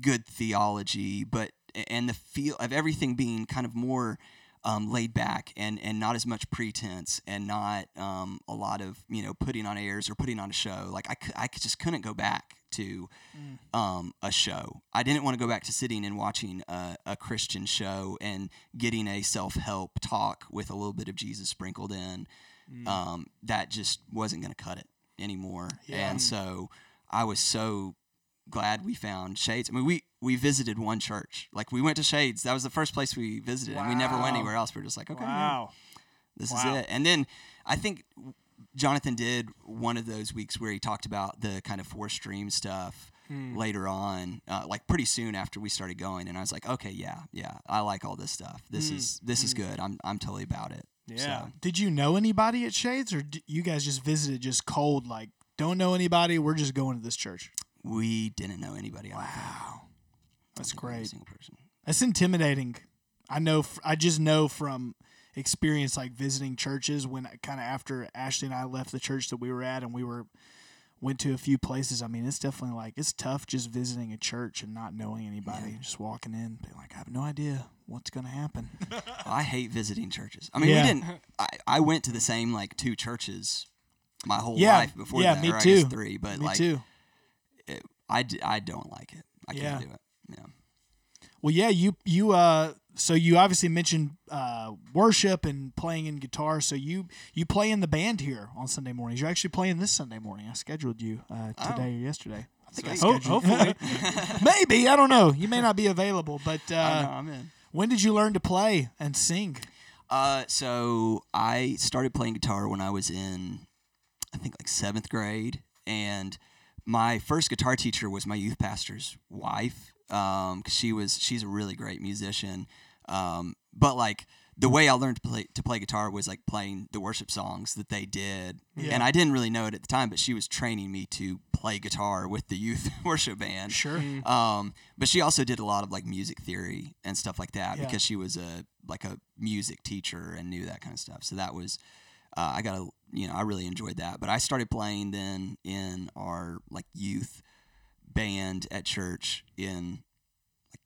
good theology, but and the feel of everything being kind of more um, laid back and and not as much pretense and not um, a lot of you know putting on airs or putting on a show. Like I, I just couldn't go back to um, a show. I didn't want to go back to sitting and watching a, a Christian show and getting a self help talk with a little bit of Jesus sprinkled in. Um, that just wasn't going to cut it anymore. Yeah. And so I was so glad we found Shades. I mean, we we visited one church. Like we went to Shades. That was the first place we visited, and we never went anywhere else. We are just like, okay, yeah, Wow. this Wow. is it. And then I think Jonathan did one of those weeks where he talked about the kind of four stream stuff hmm. later on, uh, like pretty soon after we started going. And I was like, okay, yeah, yeah, I like all this stuff. This hmm. is this is hmm. good. I'm I'm totally about it. Yeah. So, Did you know anybody at Shades, or d- you guys just visited just cold? Like, don't know anybody. We're just going to this church. We didn't know anybody. Wow, That's great. single person. That's intimidating. I know. I just know from experience, like visiting churches. When kind of after Ashley and I left the church that we were at, and we were went to a few places. I mean, it's definitely like it's tough just visiting a church and not knowing anybody. Just walking in, being like, I have no idea what's gonna happen. I hate visiting churches. I mean, Yeah. we didn't. I, I went to the same like two churches my whole Yeah, life before yeah, that. me or too. three, but Me like too. I, d- I don't like it. I Yeah. can't do it. Yeah. Well, yeah, you you uh, so you obviously mentioned uh, worship and playing in guitar. So you you play in the band here on Sunday mornings. You're actually playing this Sunday morning. I scheduled you uh, today or yesterday. I think I Sweet. Ho- scheduled you. hopefully. Maybe I don't know. You may not be available, but uh, know. I'm in. when did you learn to play and sing? Uh, so I started playing guitar when I was in, I think like seventh grade, and my first guitar teacher was my youth pastor's wife. Um, 'cause she was she's a really great musician. Um, but like the way I learned to play to play guitar was like playing the worship songs that they did, Yeah. and I didn't really know it at the time. But she was training me to play guitar with the youth worship band. Sure. Um, but she also did a lot of like music theory and stuff like that Yeah. because she was a like a music teacher and knew that kind of stuff. So that was uh, I got to you know I really enjoyed that. But I started playing then in our like youth band at church in like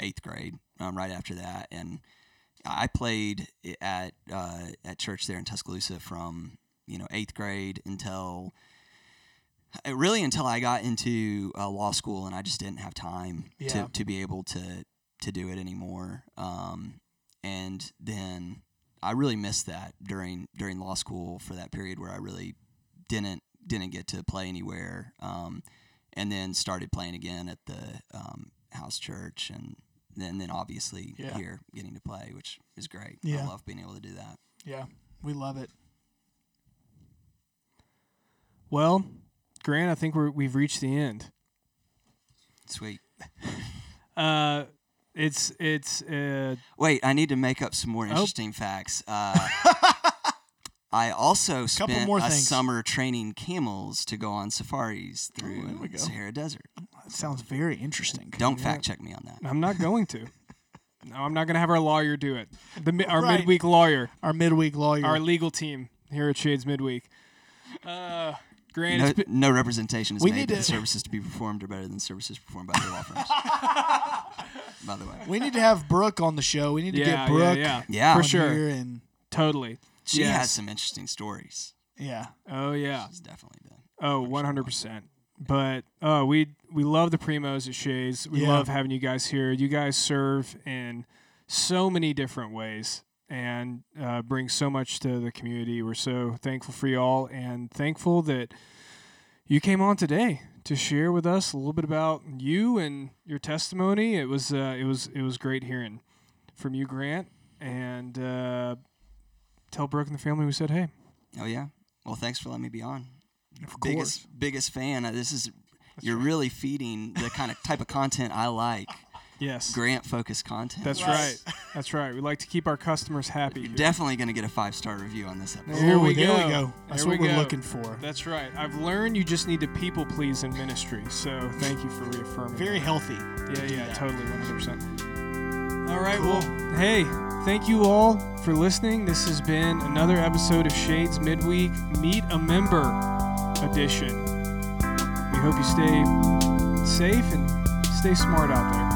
eighth grade. Um, right after that, and I played at uh, at church there in Tuscaloosa from you know eighth grade until uh, really until I got into uh, law school and I just didn't have time Yeah. to, to be able to to do it anymore. Um, and then I really missed that during during law school for that period where I really didn't didn't get to play anywhere. Um, and then started playing again at the um, house church and then then obviously Yeah. here getting to play, which is great. Yeah. I love being able to do that. Yeah, we love it. Well, Grant, I think we're, we've reached the end. Sweet. Uh, it's it's uh, Wait, I need to make up some more Oh. interesting facts. Uh, I also Couple spent more a things. summer training camels to go on safaris through Oh, we go. the Sahara Desert. That sounds very interesting. Don't fact check me on that. I'm not going to. No, I'm not gonna have our lawyer do it. The mi- our Right. midweek lawyer, Our midweek lawyer. our legal team here at Shades Midweek. Uh, Grant, No, no representation is We made need that to- the services to be performed are better than services performed by other law firms. by the way. we need to have Brooke on the show. We need to yeah, get Brooke yeah, Yeah. for sure, here and totally. She Yes. has some interesting stories. yeah. Oh yeah. She's definitely been. Oh, 100%. But oh, we we love the primos at Shades. We Yeah. love having you guys here. You guys serve in so many different ways and uh, bring so much to the community. We're so thankful for y'all and thankful that you came on today to share with us a little bit about you and your testimony. It was uh, it was it was great hearing from you, Grant, and uh, tell Brooke and the family we said hey. Oh yeah. Well, thanks for letting me be on. Of biggest biggest fan. Uh, This is you're really feeding the kind of type of content I like. Yes. Grant focused content. That's Right. right. That's right. We like to keep our customers happy. You're here. definitely going to get a five star review on this episode. There Ooh, we there go. we go. That's There what we we're go. looking for. That's right. I've learned you just need to people please in ministry. So thank you for reaffirming. Very that. healthy. Yeah, yeah, Yeah. totally, 100%. All right, Cool. well, hey, thank you all for listening. This has been another episode of Shades Midweek Meet a Member edition. We hope you stay safe and stay smart out there.